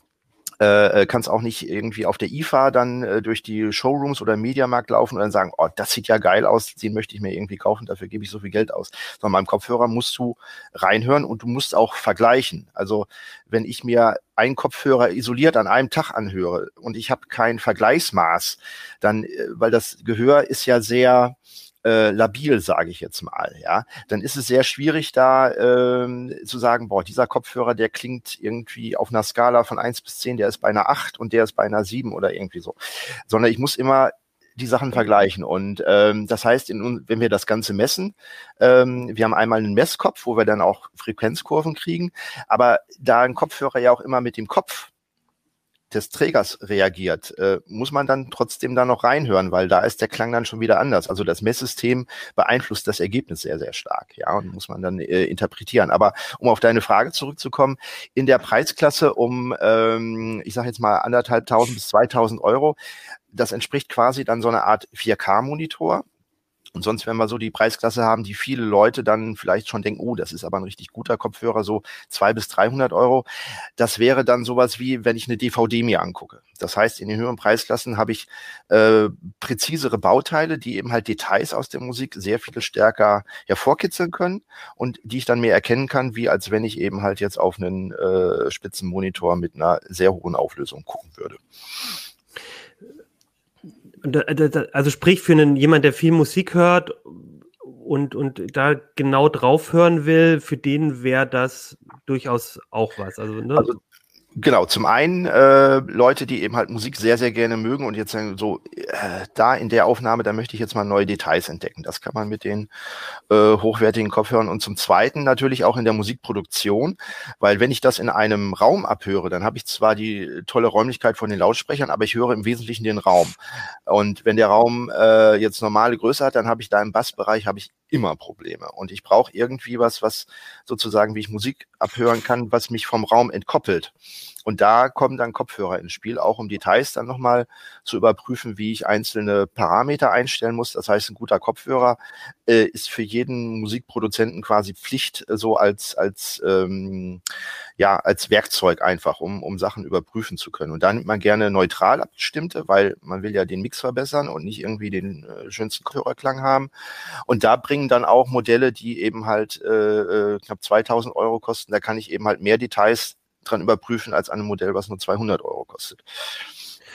äh, äh, kannst auch nicht irgendwie auf der IFA dann äh, durch die Showrooms oder Mediamarkt laufen und dann sagen, oh, das sieht ja geil aus, den möchte ich mir irgendwie kaufen, dafür gebe ich so viel Geld aus. Sondern beim Kopfhörer musst du reinhören und du musst auch vergleichen. Also wenn ich mir einen Kopfhörer isoliert an einem Tag anhöre und ich habe kein Vergleichsmaß, dann, äh, weil das Gehör ist ja sehr äh, labil, sage ich jetzt mal, ja, dann ist es sehr schwierig, da ähm, zu sagen, boah, dieser Kopfhörer, der klingt irgendwie auf einer Skala von eins bis zehn, der ist bei einer acht und der ist bei einer sieben oder irgendwie so. Sondern ich muss immer die Sachen vergleichen. Und ähm, das heißt, in, wenn wir das Ganze messen, ähm, wir haben einmal einen Messkopf, wo wir dann auch Frequenzkurven kriegen, aber da ein Kopfhörer ja auch immer mit dem Kopf des Trägers reagiert, äh, muss man dann trotzdem da noch reinhören, weil da ist der Klang dann schon wieder anders. Also das Messsystem beeinflusst das Ergebnis sehr, sehr stark, ja, und muss man dann äh, interpretieren. Aber um auf deine Frage zurückzukommen, in der Preisklasse um, ähm, ich sage jetzt mal anderthalbtausend bis zweitausend Euro, das entspricht quasi dann so eine Art 4K-Monitor. Und sonst, wenn wir so die Preisklasse haben, die viele Leute dann vielleicht schon denken, oh, das ist aber ein richtig guter Kopfhörer, so zwei bis 300 Euro. Das wäre dann sowas wie, wenn ich eine DVD mir angucke. Das heißt, in den höheren Preisklassen habe ich äh, präzisere Bauteile, die eben halt Details aus der Musik sehr viel stärker hervorkitzeln können und die ich dann mehr erkennen kann, wie als wenn ich eben halt jetzt auf einen äh, Spitzenmonitor mit einer sehr hohen Auflösung gucken würde. Also sprich für einen jemand, der viel Musik hört und, und da genau drauf hören will, für den wäre das durchaus auch was. Also, ne? also Genau, zum einen äh, Leute, die eben halt Musik sehr, sehr gerne mögen und jetzt sagen so, äh, da in der Aufnahme, da möchte ich jetzt mal neue Details entdecken. Das kann man mit den äh, hochwertigen Kopfhörern und zum zweiten natürlich auch in der Musikproduktion, weil wenn ich das in einem Raum abhöre, dann habe ich zwar die tolle Räumlichkeit von den Lautsprechern, aber ich höre im Wesentlichen den Raum. Und wenn der Raum äh, jetzt normale Größe hat, dann habe ich da im Bassbereich habe ich immer Probleme. Und ich brauche irgendwie was, was sozusagen, wie ich Musik abhören kann, was mich vom Raum entkoppelt. Und da kommen dann Kopfhörer ins Spiel, auch um Details dann nochmal zu überprüfen, wie ich einzelne Parameter einstellen muss. Das heißt, ein guter Kopfhörer äh, ist für jeden Musikproduzenten quasi Pflicht, äh, so als, als, ähm, ja, als Werkzeug einfach, um, um Sachen überprüfen zu können. Und da nimmt man gerne neutral abgestimmte, weil man will ja den Mix verbessern und nicht irgendwie den äh, schönsten Kopfhörerklang haben. Und da bringen dann auch Modelle, die eben halt äh, äh knapp 2000 Euro kosten, da kann ich eben halt mehr Details dran überprüfen als an einem Modell, was nur 200 Euro kostet.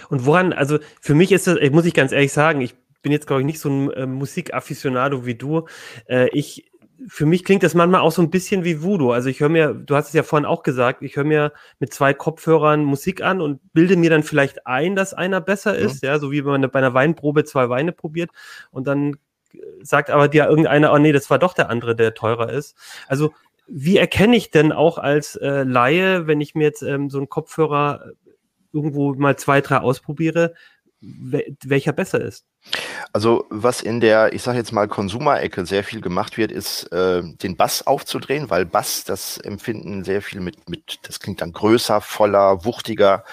Und woran, also für mich ist das, muss ich ganz ehrlich sagen, ich bin jetzt, glaube ich, nicht so ein äh, Musikafficionado wie du. Äh, ich, für mich klingt das manchmal auch so ein bisschen wie Voodoo. Also ich höre mir, du hast es ja vorhin auch gesagt, ich höre mir mit zwei Kopfhörern Musik an und bilde mir dann vielleicht ein, dass einer besser mhm. ist, ja, so wie wenn man bei einer Weinprobe zwei Weine probiert und dann sagt aber dir irgendeiner, oh nee, das war doch der andere, der teurer ist. Also wie erkenne ich denn auch als äh, Laie, wenn ich mir jetzt ähm, so einen Kopfhörer äh, irgendwo mal zwei, drei ausprobiere, welcher besser ist. Also was in der, ich sage jetzt mal, Konsumerecke sehr viel gemacht wird, ist äh, den Bass aufzudrehen, weil Bass, das empfinden sehr viel mit, mit, das klingt dann größer, voller, wuchtiger.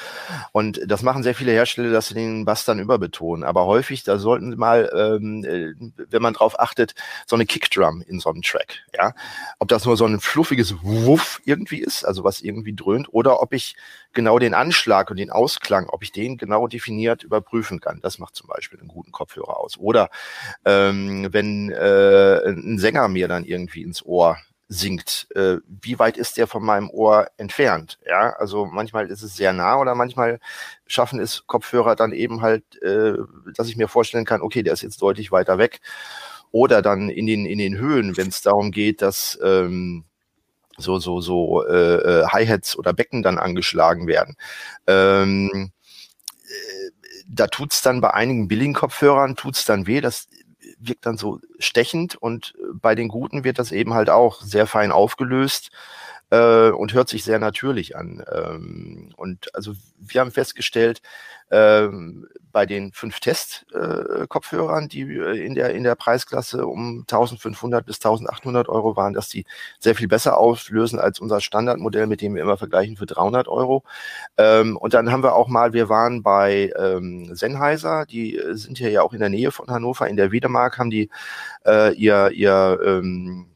Und das machen sehr viele Hersteller, dass sie den Bass dann überbetonen. Aber häufig, da sollten sie mal, ähm, äh, wenn man drauf achtet, so eine Kickdrum in so einem Track. Ja, Ob das nur so ein fluffiges Wuff irgendwie ist, also was irgendwie dröhnt, oder ob ich genau den Anschlag und den Ausklang, ob ich den genau definiert überprüfen kann. Das macht zum Beispiel einen guten Kopfhörer aus. Oder ähm, wenn äh, ein Sänger mir dann irgendwie ins Ohr singt, äh, wie weit ist der von meinem Ohr entfernt? Ja, also manchmal ist es sehr nah oder manchmal schaffen es Kopfhörer dann eben halt, äh, dass ich mir vorstellen kann, okay, der ist jetzt deutlich weiter weg. Oder dann in den, in den Höhen, wenn es darum geht, dass ähm, so, so, so äh, äh, Hi-Hats oder Becken dann angeschlagen werden. Ähm, äh, da tut's dann bei einigen Billing-Kopfhörern, tut's dann weh, das wirkt dann so stechend und bei den guten wird das eben halt auch sehr fein aufgelöst äh, und hört sich sehr natürlich an. Ähm, und also wir haben festgestellt, ähm, bei den fünf Test-Kopfhörern, äh, die äh, in der, in der Preisklasse um 1500 bis 1800 Euro waren, dass die sehr viel besser auflösen als unser Standardmodell, mit dem wir immer vergleichen für 300 Euro. Ähm, und dann haben wir auch mal, wir waren bei ähm, Sennheiser, die äh, sind hier ja auch in der Nähe von Hannover, in der Wiedemark haben die äh, ihr, ihr ähm,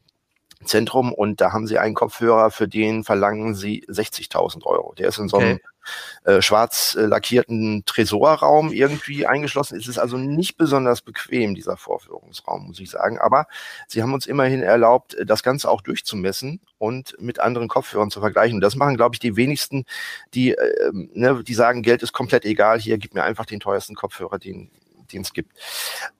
Zentrum und da haben sie einen Kopfhörer, für den verlangen sie 60.000 Euro. Der ist in so einem äh, schwarz äh, lackierten Tresorraum irgendwie eingeschlossen. Es ist also nicht besonders bequem, dieser Vorführungsraum, muss ich sagen. Aber sie haben uns immerhin erlaubt, das Ganze auch durchzumessen und mit anderen Kopfhörern zu vergleichen. das machen, glaube ich, die wenigsten, die, äh, ne, die sagen, Geld ist komplett egal, hier gib mir einfach den teuersten Kopfhörer, den, den es gibt.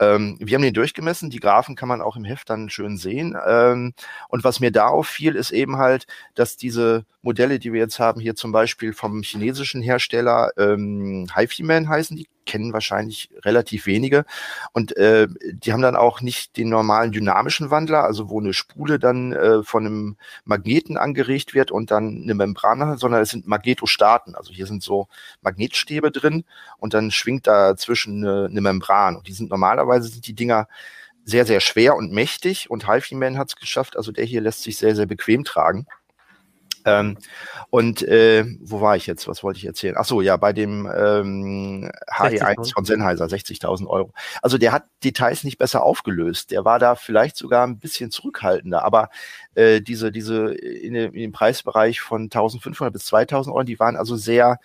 Ähm, wir haben den durchgemessen, die Graphen kann man auch im Heft dann schön sehen. Ähm, und was mir da auffiel, ist eben halt, dass diese Modelle, die wir jetzt haben, hier zum Beispiel vom chinesischen Hersteller ähm, HiFi-Man heißen die, kennen wahrscheinlich relativ wenige. Und äh, die haben dann auch nicht den normalen dynamischen Wandler, also wo eine Spule dann äh, von einem Magneten angeregt wird und dann eine Membran, sondern es sind Magnetostaten. Also hier sind so Magnetstäbe drin und dann schwingt dazwischen eine, eine Membran. Und die sind normalerweise sind die Dinger sehr, sehr schwer und mächtig und HiFi-Man hat es geschafft. Also der hier lässt sich sehr, sehr bequem tragen. Ähm, und äh, wo war ich jetzt? Was wollte ich erzählen? Ach so, ja, bei dem ähm, HE1 von Sennheiser, 60.000 Euro. Also der hat Details nicht besser aufgelöst. Der war da vielleicht sogar ein bisschen zurückhaltender. Aber äh, diese, diese in, in dem Preisbereich von 1.500 bis 2.000 Euro, die waren also sehr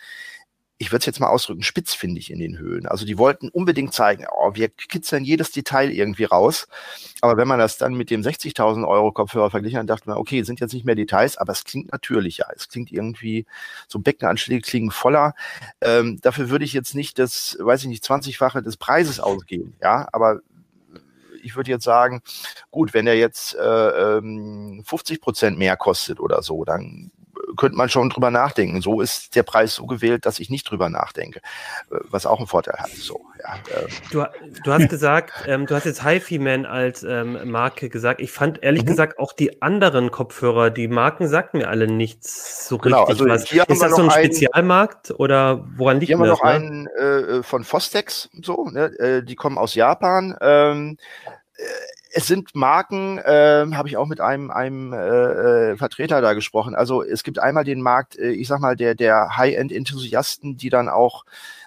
ich würde es jetzt mal ausdrücken, spitzfindig in den Höhen. Also die wollten unbedingt zeigen, oh, wir kitzeln jedes Detail irgendwie raus. Aber wenn man das dann mit dem 60.000 Euro Kopfhörer verglichen hat, dachte man, okay, sind jetzt nicht mehr Details, aber es klingt natürlicher. Es klingt irgendwie, so Beckenanschläge klingen voller. Ähm, dafür würde ich jetzt nicht das, weiß ich nicht, 20-fache des Preises ausgeben. Ja, aber ich würde jetzt sagen, gut, wenn der jetzt äh, 50 ähm, Prozent mehr kostet oder so, dann könnte man schon drüber nachdenken. So ist der Preis so gewählt, dass ich nicht drüber nachdenke, äh, was auch einen Vorteil hat. So, ja, äh. du, du hast gesagt, ähm, du hast jetzt HiFi-Man als ähm, Marke gesagt. Ich fand ehrlich mhm. gesagt auch die anderen Kopfhörer, die Marken sagten mir alle nichts so genau, richtig. Also was. Hier ist das so ein Spezialmarkt oder woran liegt das? Hier haben wir noch ne? einen äh, von Fostex, so, ne? Äh, die kommen aus Japan. Ähm, äh, es sind Marken, äh, habe ich auch mit einem, einem äh, äh, Vertreter da gesprochen. Also es gibt einmal den Markt, äh, ich sag mal, der, der High-End-Enthusiasten, die dann auch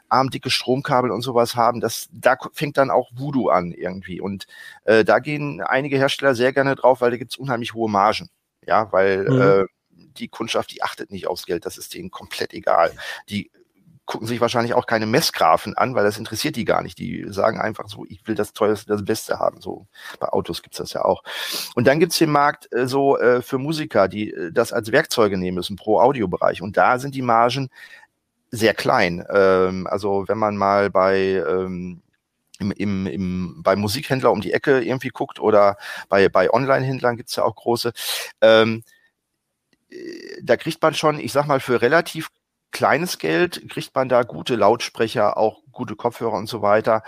armdicke Stromkabel und sowas haben. Das, da fängt dann auch Voodoo an irgendwie. Und äh, da gehen einige Hersteller sehr gerne drauf, weil da gibt's unheimlich hohe Margen. Ja, weil mhm. äh, die Kundschaft, die achtet nicht aufs Geld, das ist denen komplett egal. Die gucken sich wahrscheinlich auch keine Messgrafen an, weil das interessiert die gar nicht. Die sagen einfach so, ich will das teuerste, das Beste haben. So bei Autos gibt's das ja auch. Und dann gibt's den Markt äh, so äh, für Musiker, die äh, das als Werkzeuge nehmen müssen pro Audiobereich. Und da sind die Margen sehr klein. Ähm, also wenn man mal bei ähm, im, im, im, bei Musikhändler um die Ecke irgendwie guckt oder bei, bei Online-Händlern gibt's ja auch große. Ähm, äh, da kriegt man schon, ich sag mal, für relativ kleines Geld kriegt man da gute Lautsprecher, auch gute Kopfhörer und so weiter.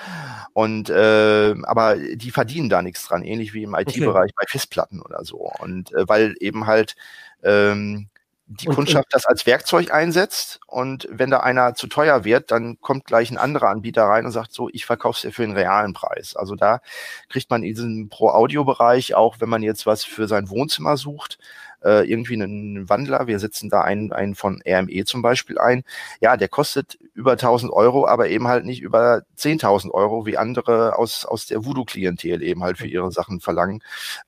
Und äh, aber die verdienen da nichts dran, ähnlich wie im IT-Bereich okay. bei Festplatten oder so. Und äh, weil eben halt ähm, die und, Kundschaft das als Werkzeug einsetzt und wenn da einer zu teuer wird, dann kommt gleich ein anderer Anbieter rein und sagt so, ich verkaufe es dir für einen realen Preis. Also da kriegt man in diesem Pro-Audio-Bereich, auch wenn man jetzt was für sein Wohnzimmer sucht, äh, irgendwie einen Wandler. Wir setzen da einen, einen von RME zum Beispiel ein. Ja, der kostet über 1000 Euro, aber eben halt nicht über 10.000 Euro, wie andere aus, aus der Voodoo-Klientel eben halt für ihre Sachen verlangen.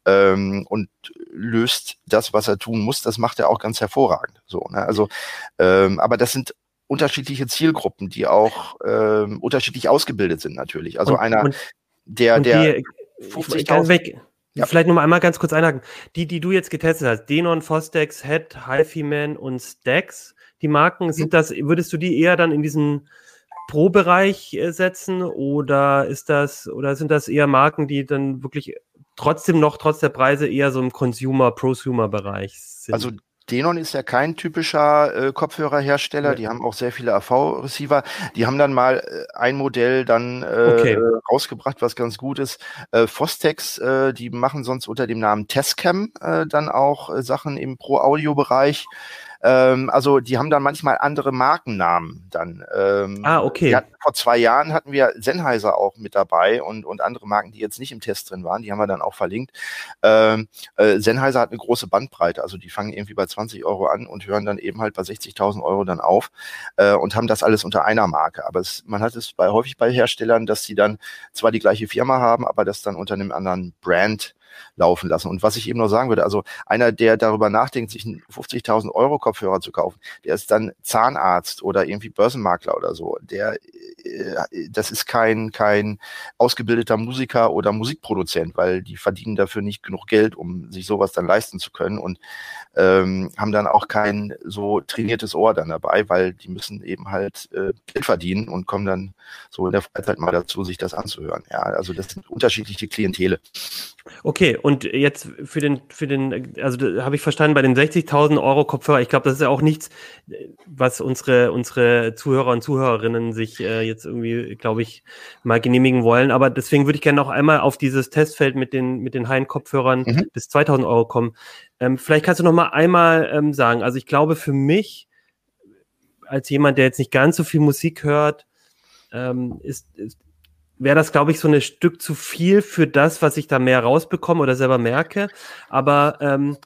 Ähm, und löst das, was er tun muss. Das macht er auch ganz hervorragend. So, ne? Also, ähm, aber das sind unterschiedliche Zielgruppen, die auch ähm, unterschiedlich ausgebildet sind natürlich. Also und, einer, der, der 50.000 ja. Vielleicht noch mal einmal ganz kurz einhaken. Die, die du jetzt getestet hast, Denon, Fostex, Head, HiFi-Man und Stax, die Marken, mhm. sind das, würdest du die eher dann in diesen Pro-Bereich äh, setzen oder ist das, oder sind das eher Marken, die dann wirklich trotzdem noch trotz der Preise eher so im Consumer-Prosumer-Bereich sind? Also Denon ist ja kein typischer äh, Kopfhörerhersteller. Ja. Die haben auch sehr viele AV-Receiver. Die haben dann mal äh, ein Modell dann äh, okay. rausgebracht, was ganz gut ist. Äh, Fostex, äh, die machen sonst unter dem Namen Testcam äh, dann auch äh, Sachen im Pro-Audio-Bereich. Ähm, also die haben dann manchmal andere Markennamen dann. Ähm, ah, okay. Vor zwei Jahren hatten wir Sennheiser auch mit dabei und, und andere Marken, die jetzt nicht im Test drin waren, die haben wir dann auch verlinkt. Ähm, äh, Sennheiser hat eine große Bandbreite, also die fangen irgendwie bei 20 Euro an und hören dann eben halt bei 60.000 Euro dann auf äh, und haben das alles unter einer Marke. Aber es, man hat es bei, häufig bei Herstellern, dass sie dann zwar die gleiche Firma haben, aber das dann unter einem anderen Brand laufen lassen. Und was ich eben noch sagen würde, also einer, der darüber nachdenkt, sich einen 50.000 Euro Kopfhörer zu kaufen, der ist dann Zahnarzt oder irgendwie Börsenmakler oder so. Der, äh, das ist kein, kein ausgebildeter Musiker oder Musikproduzent, weil die verdienen dafür nicht genug Geld, um sich sowas dann leisten zu können und ähm, haben dann auch kein so trainiertes Ohr dann dabei, weil die müssen eben halt äh, Geld verdienen und kommen dann so in der Freizeit mal dazu, sich das anzuhören. Ja, also das sind unterschiedliche Klientele. Okay, und jetzt für den, für den, also habe ich verstanden, bei den 60.000 Euro Kopfhörer, ich glaube, das ist ja auch nichts, was unsere, unsere Zuhörer und Zuhörerinnen sich äh, jetzt irgendwie, glaube ich, mal genehmigen wollen. Aber deswegen würde ich gerne noch einmal auf dieses Testfeld mit den, mit den High-Kopfhörern mhm. bis 2000 Euro kommen. Ähm, vielleicht kannst du noch mal einmal ähm, sagen, also ich glaube für mich, als jemand, der jetzt nicht ganz so viel Musik hört, ähm, ist, ist wäre das, glaube ich, so ein Stück zu viel für das, was ich da mehr rausbekomme oder selber merke. Aber ähm,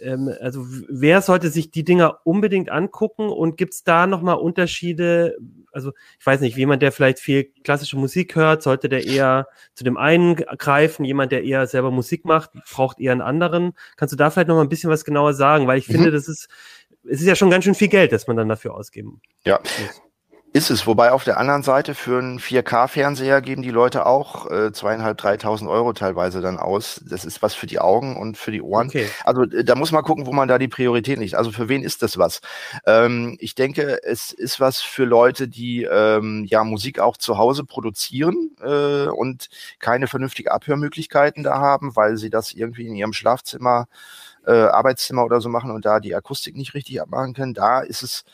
ähm, also wer sollte sich die Dinger unbedingt angucken und gibt es da nochmal Unterschiede? Also ich weiß nicht, jemand, der vielleicht viel klassische Musik hört, sollte der eher zu dem einen greifen, jemand, der eher selber Musik macht, braucht eher einen anderen. Kannst du da vielleicht nochmal ein bisschen was genauer sagen? Weil ich mhm. finde, das ist, es ist ja schon ganz schön viel Geld, das man dann dafür ausgeben ja. muss. Ist es, wobei auf der anderen Seite für einen 4K-Fernseher geben die Leute auch äh, zweieinhalb, dreitausend Euro teilweise dann aus. Das ist was für die Augen und für die Ohren. Okay. Also äh, da muss man gucken, wo man da die Priorität liegt. Also für wen ist das was? Ähm, ich denke, es ist was für Leute, die ähm, ja Musik auch zu Hause produzieren äh, und keine vernünftige Abhörmöglichkeiten da haben, weil sie das irgendwie in ihrem Schlafzimmer, äh, Arbeitszimmer oder so machen und da die Akustik nicht richtig abmachen können. Da ist es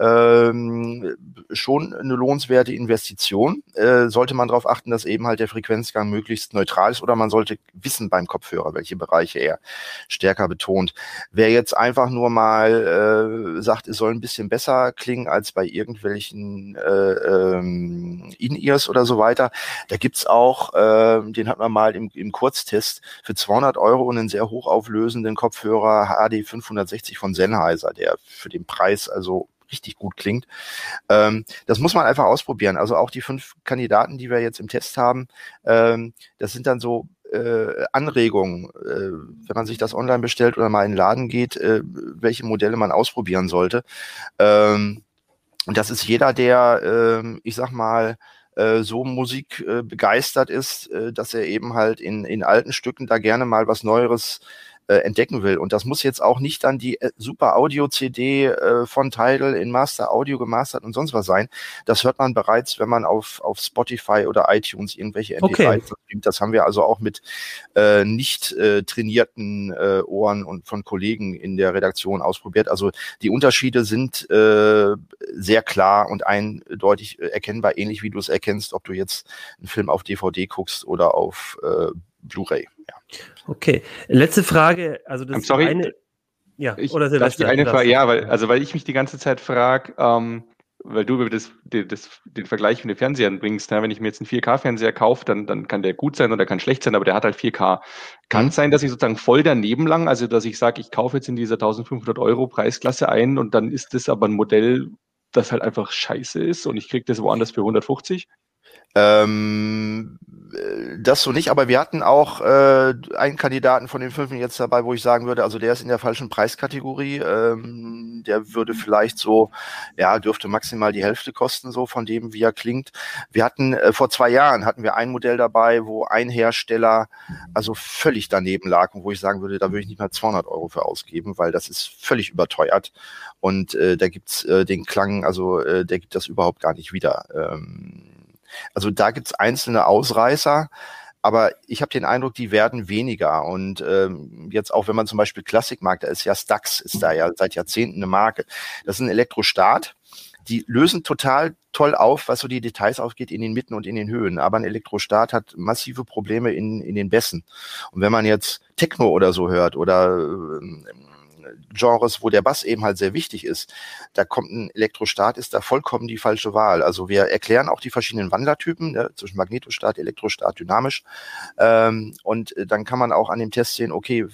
ähm, schon eine lohnenswerte Investition. Äh, sollte man darauf achten, dass eben halt der Frequenzgang möglichst neutral ist oder man sollte wissen beim Kopfhörer, welche Bereiche er stärker betont. Wer jetzt einfach nur mal äh, sagt, es soll ein bisschen besser klingen als bei irgendwelchen äh, ähm, In-Ears oder so weiter, da gibt's auch, äh, den hat man mal im, im Kurztest für 200 Euro einen sehr hochauflösenden Kopfhörer HD 560 von Sennheiser, der für den Preis also richtig gut klingt. Ähm, das muss man einfach ausprobieren. Also auch die fünf Kandidaten, die wir jetzt im Test haben, ähm, das sind dann so äh, Anregungen, äh, wenn man sich das online bestellt oder mal in den Laden geht, äh, welche Modelle man ausprobieren sollte. Ähm, und das ist jeder, der, äh, ich sag mal, äh, so Musik äh, begeistert ist, äh, dass er eben halt in, in alten Stücken da gerne mal was Neueres äh, entdecken will. Und das muss jetzt auch nicht dann die äh, super Audio-CD äh, von Tidal in Master Audio gemastert und sonst was sein. Das hört man bereits, wenn man auf, auf Spotify oder iTunes irgendwelche MP3 okay. streamt. Das haben wir also auch mit äh, nicht äh, trainierten äh, Ohren und von Kollegen in der Redaktion ausprobiert. Also die Unterschiede sind äh, sehr klar und eindeutig äh, erkennbar, ähnlich wie du es erkennst, ob du jetzt einen Film auf DVD guckst oder auf äh, Blu-ray. Ja. Okay, letzte Frage. Also das sorry, eine Ja, ich, oder Silvester. Die eine Frage, ja, weil, also weil ich mich die ganze Zeit frage, ähm, weil du über das, das, den Vergleich mit den Fernsehern bringst, ne? wenn ich mir jetzt einen 4K-Fernseher kaufe, dann, dann kann der gut sein oder kann schlecht sein, aber der hat halt 4K. Kann es mhm. sein, dass ich sozusagen voll daneben lang, also dass ich sage, ich kaufe jetzt in dieser 1500 Euro Preisklasse ein und dann ist das aber ein Modell, das halt einfach scheiße ist und ich kriege das woanders für 150? Ähm, äh, das so nicht, aber wir hatten auch äh, einen Kandidaten von den fünf jetzt dabei, wo ich sagen würde, also der ist in der falschen Preiskategorie. Ähm, der würde vielleicht so, ja, dürfte maximal die Hälfte kosten, so von dem, wie er klingt. Wir hatten äh, vor zwei Jahren hatten wir ein Modell dabei, wo ein Hersteller also völlig daneben lag und wo ich sagen würde, da würde ich nicht mal 200 Euro für ausgeben, weil das ist völlig überteuert und äh, da gibt's äh, den Klang, also äh, der gibt das überhaupt gar nicht wieder. Ähm, also da gibt's einzelne Ausreißer, aber ich habe den Eindruck, die werden weniger. Und ähm, jetzt auch, wenn man zum Beispiel Klassik mag, da ist ja Stax, ist da ja seit Jahrzehnten eine Marke. Das ist ein Elektrostart. Die lösen total toll auf, was so die Details aufgeht in den Mitten und in den Höhen. Aber ein Elektrostart hat massive Probleme in, in den Bässen. Und wenn man jetzt Techno oder so hört oder äh, Genres, wo der Bass eben halt sehr wichtig ist, da kommt ein Elektrostat, ist da vollkommen die falsche Wahl. Also wir erklären auch die verschiedenen Wandlertypen ne, zwischen Magnetostat, Elektrostat, dynamisch. Ähm, und äh, dann kann man auch an dem Test sehen, okay,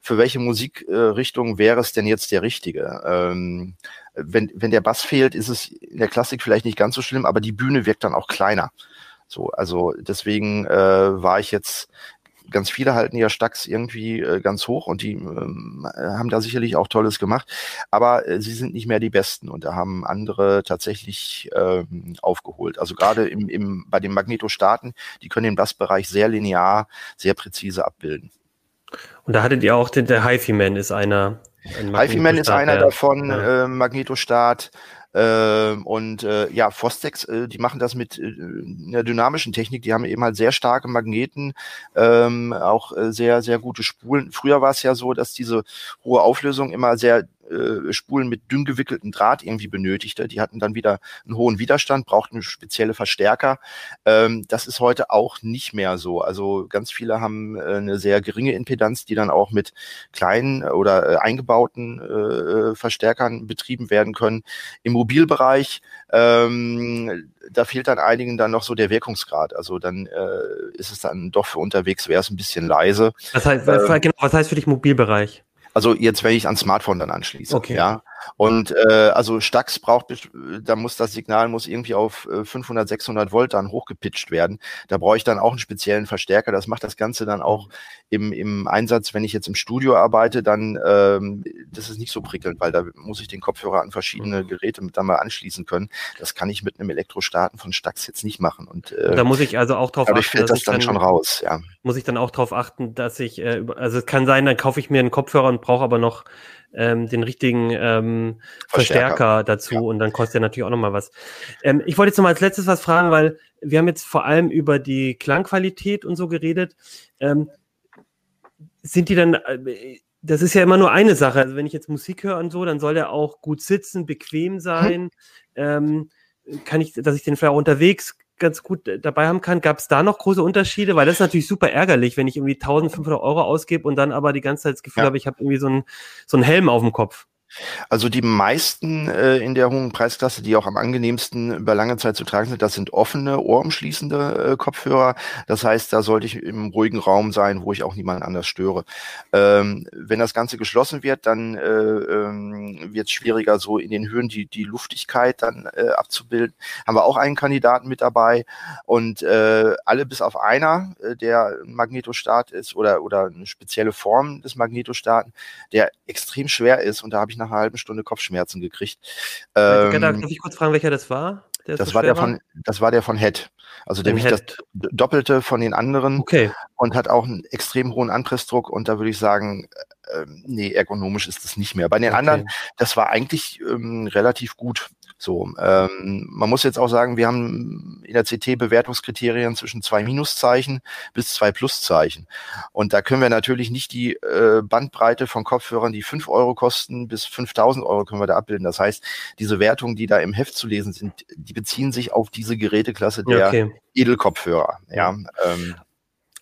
für welche Musikrichtung äh, wäre es denn jetzt der richtige? Ähm, wenn, wenn der Bass fehlt, ist es in der Klassik vielleicht nicht ganz so schlimm, aber die Bühne wirkt dann auch kleiner. So, also deswegen äh, war ich jetzt ganz viele halten ja Stacks irgendwie äh, ganz hoch und die ähm, haben da sicherlich auch Tolles gemacht. Aber äh, sie sind nicht mehr die Besten und da haben andere tatsächlich ähm, aufgeholt. Also gerade im, im, bei den Magnetostaten, die können den Bassbereich sehr linear, sehr präzise abbilden. Und da hattet ihr auch den, der HiFi-Man ist einer. Ein HiFi-Man ist einer davon, ja. äh, Magnetostat. Ähm, und äh, ja, Fostex, äh, die machen das mit äh, einer dynamischen Technik. Die haben eben halt sehr starke Magneten, ähm, auch äh, sehr, sehr gute Spulen. Früher war es ja so, dass diese hohe Auflösung immer sehr äh, Spulen mit dünn gewickeltem Draht irgendwie benötigte. Die hatten dann wieder einen hohen Widerstand, brauchten spezielle Verstärker. Ähm, das ist heute auch nicht mehr so. Also ganz viele haben äh, eine sehr geringe Impedanz, die dann auch mit kleinen oder äh, eingebauten äh, Verstärkern betrieben werden können. Im Mobilbereich, ähm, da fehlt dann einigen dann noch so der Wirkungsgrad. Also dann äh, ist es dann doch für unterwegs, wäre es ein bisschen leise. Das heißt, äh, genau, was heißt für dich Mobilbereich? Also jetzt, wenn ich ans Smartphone dann anschließe. Okay. Ja. Und äh, also Stax braucht, da muss das Signal muss irgendwie auf 500, äh, 600 Volt dann hochgepitcht werden. Da brauche ich dann auch einen speziellen Verstärker. Das macht das Ganze dann auch im, im Einsatz, wenn ich jetzt im Studio arbeite, dann ähm, das ist nicht so prickelnd, weil da muss ich den Kopfhörer an verschiedene mhm. Geräte mit dann mal anschließen können. Das kann ich mit einem Elektrostarten von Stax jetzt nicht machen. Und äh, da muss ich also auch drauf achten. fällt das dann, dann schon raus, ja. Muss ich dann auch drauf achten, dass ich, äh, also es kann sein, dann kaufe ich mir einen Kopfhörer und brauche aber noch ähm, den richtigen ähm, Verstärker. Verstärker dazu ja. und dann kostet er natürlich auch nochmal was. Ähm, ich wollte jetzt nochmal als letztes was fragen, weil wir haben jetzt vor allem über die Klangqualität und so geredet. Ähm, sind die dann, äh, das ist ja immer nur eine Sache. Also wenn ich jetzt Musik höre und so, dann soll der auch gut sitzen, bequem hm. sein. Hm. kann ich, dass ich den vielleicht auch unterwegs ganz gut äh, dabei haben kann. Gab es da noch große Unterschiede? Weil das ist natürlich super ärgerlich, wenn ich irgendwie 1500 Euro ausgebe und dann aber die ganze Zeit das Gefühl ja. habe, ich habe irgendwie so einen so einen Helm auf dem Kopf. Also die meisten äh, in der hohen Preisklasse, die auch am angenehmsten über lange Zeit zu tragen sind, das sind offene, ohrumschließende äh, Kopfhörer. Das heißt, da sollte ich im ruhigen Raum sein, wo ich auch niemanden anders störe. Ähm, wenn das Ganze geschlossen wird, dann äh, ähm, wird es schwieriger, so in den Höhen die, die Luftigkeit dann äh, abzubilden. Haben wir auch einen Kandidaten mit dabei und äh, alle bis auf einer, äh, der Magnetostat ist oder, oder eine spezielle Form des Magnetostaten, der extrem schwer ist und da habe ich nach einer halben Stunde Kopfschmerzen gekriegt. Ähm, darf ich kurz fragen, welcher das war? Das so war der war? von, das war der von Head. Also der wiegt das Doppelte von den anderen okay. und hat auch einen extrem hohen Anpressdruck und da würde ich sagen, äh, nee, ergonomisch ist das nicht mehr. Bei den okay. anderen, das war eigentlich ähm, relativ gut. So, ähm, man muss jetzt auch sagen, wir haben in der CT Bewertungskriterien zwischen zwei Minuszeichen bis zwei Pluszeichen. Und da können wir natürlich nicht die äh, Bandbreite von Kopfhörern, die fünf Euro kosten, bis 5000 Euro können wir da abbilden. Das heißt, diese Wertungen, die da im Heft zu lesen sind, die beziehen sich auf diese Geräteklasse der okay. Edelkopfhörer. Ja, ähm,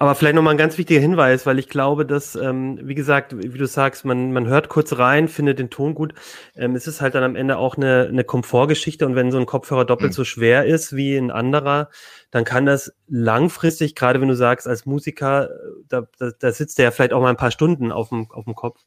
Aber vielleicht nochmal ein ganz wichtiger Hinweis, weil ich glaube, dass, ähm, wie gesagt, wie du sagst, man, man hört kurz rein, findet den Ton gut. Ähm, es ist halt dann am Ende auch eine, eine Komfortgeschichte und wenn so ein Kopfhörer doppelt mhm. so schwer ist wie ein anderer, dann kann das langfristig, gerade wenn du sagst, als Musiker, da, da, da sitzt der ja vielleicht auch mal ein paar Stunden auf dem, auf dem Kopf.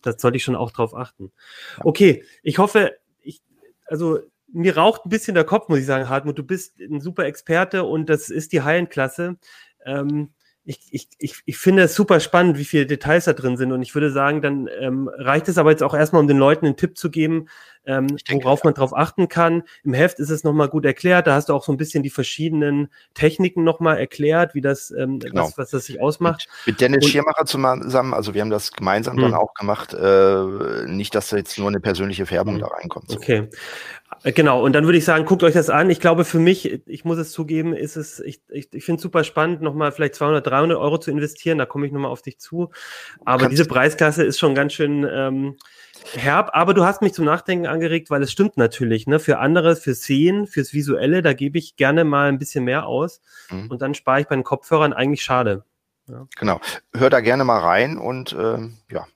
Das sollte ich schon auch drauf achten. Okay, ich hoffe, ich, also mir raucht ein bisschen der Kopf, muss ich sagen, Hartmut. Du bist ein super Experte und das ist die High-End-Klasse. Ähm, ich, ich, ich, ich finde es super spannend, wie viele Details da drin sind. Und ich würde sagen, dann ähm, reicht es aber jetzt auch erstmal, um den Leuten einen Tipp zu geben, ähm, denke, worauf man drauf achten kann. Im Heft ist es nochmal gut erklärt. Da hast du auch so ein bisschen die verschiedenen Techniken nochmal erklärt, wie das, ähm, genau. was, was das sich ausmacht. Mit, mit Dennis Und, Schirmacher zusammen, also wir haben das gemeinsam dann hm. auch gemacht. Äh, nicht, dass da jetzt nur eine persönliche Färbung hm. da reinkommt. So. Okay. Äh, genau, und dann würde ich sagen, guckt euch das an. Ich glaube, für mich, ich muss es zugeben, ist es, ich, ich, ich finde es super spannend, nochmal vielleicht 200, 300 Euro zu investieren. Da komme ich nochmal auf dich zu. Aber Kannst diese Preisklasse ist schon ganz schön ähm, herb. Aber du hast mich zum Nachdenken angeregt, weil es stimmt natürlich. Ne? Für andere, für Sehen, fürs Visuelle, da gebe ich gerne mal ein bisschen mehr aus. Mhm. Und dann spare ich bei den Kopfhörern eigentlich schade. Ja. Genau. Hör da gerne mal rein und ähm, ja.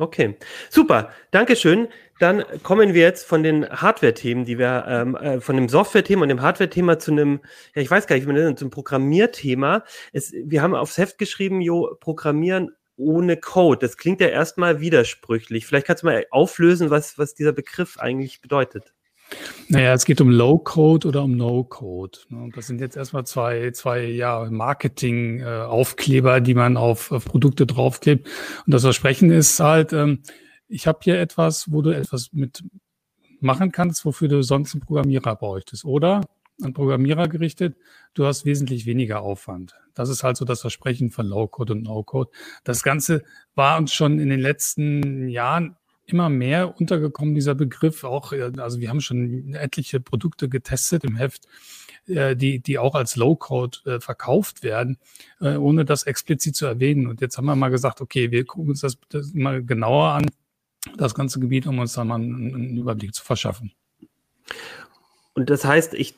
Okay, super. Dankeschön. Dann kommen wir jetzt von den Hardware-Themen, die wir, ähm, äh, von dem Software-Thema und dem Hardware-Thema zu einem, ja, ich weiß gar nicht, wie man das zum Programmierthema. Es, wir haben aufs Heft geschrieben, Jo, Programmieren ohne Code. Das klingt ja erstmal widersprüchlich. Vielleicht kannst du mal auflösen, was, was dieser Begriff eigentlich bedeutet. Naja, es geht um Low-Code oder um No-Code. Ne? Das sind jetzt erstmal zwei, zwei ja, Marketing-Aufkleber, die man auf, auf Produkte draufklebt. Und das Versprechen ist halt, ähm, ich habe hier etwas, wo du etwas mit machen kannst, wofür du sonst einen Programmierer bräuchtest. Oder an Programmierer gerichtet, du hast wesentlich weniger Aufwand. Das ist halt so das Versprechen von Low-Code und No-Code. Das Ganze war uns schon in den letzten Jahren immer mehr untergekommen, dieser Begriff. Auch, äh, also wir haben schon etliche Produkte getestet im Heft, äh, die, die auch als Low-Code äh, verkauft werden, ohne das explizit zu erwähnen. Und jetzt haben wir mal gesagt, okay, wir gucken uns das, das mal genauer an das ganze Gebiet, um uns dann mal einen, einen Überblick zu verschaffen. Und das heißt, ich,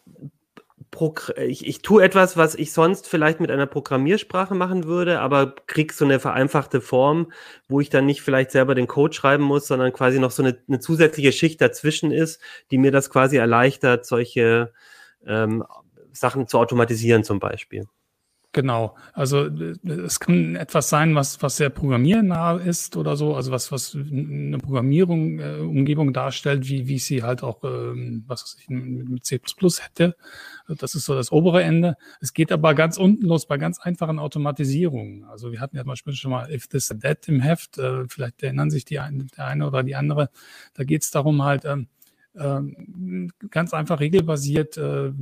ich, ich tue etwas, was ich sonst vielleicht mit einer Programmiersprache machen würde, aber krieg so eine vereinfachte Form, wo ich dann nicht vielleicht selber den Code schreiben muss, sondern quasi noch so eine, eine zusätzliche Schicht dazwischen ist, die mir das quasi erleichtert, solche ähm, Sachen zu automatisieren zum Beispiel. Genau. Also es kann etwas sein, was, was sehr programmiernah ist oder so, also was, was eine Programmierung, äh, Umgebung darstellt, wie, wie sie halt auch, ähm, was weiß ich, mit C hätte. Das ist so das obere Ende. Es geht aber ganz unten los bei ganz einfachen Automatisierungen. Also wir hatten ja zum Beispiel schon mal If This That im Heft, äh, vielleicht erinnern sich die eine, der eine oder die andere. Da geht es darum halt, ähm, ganz einfach regelbasiert äh,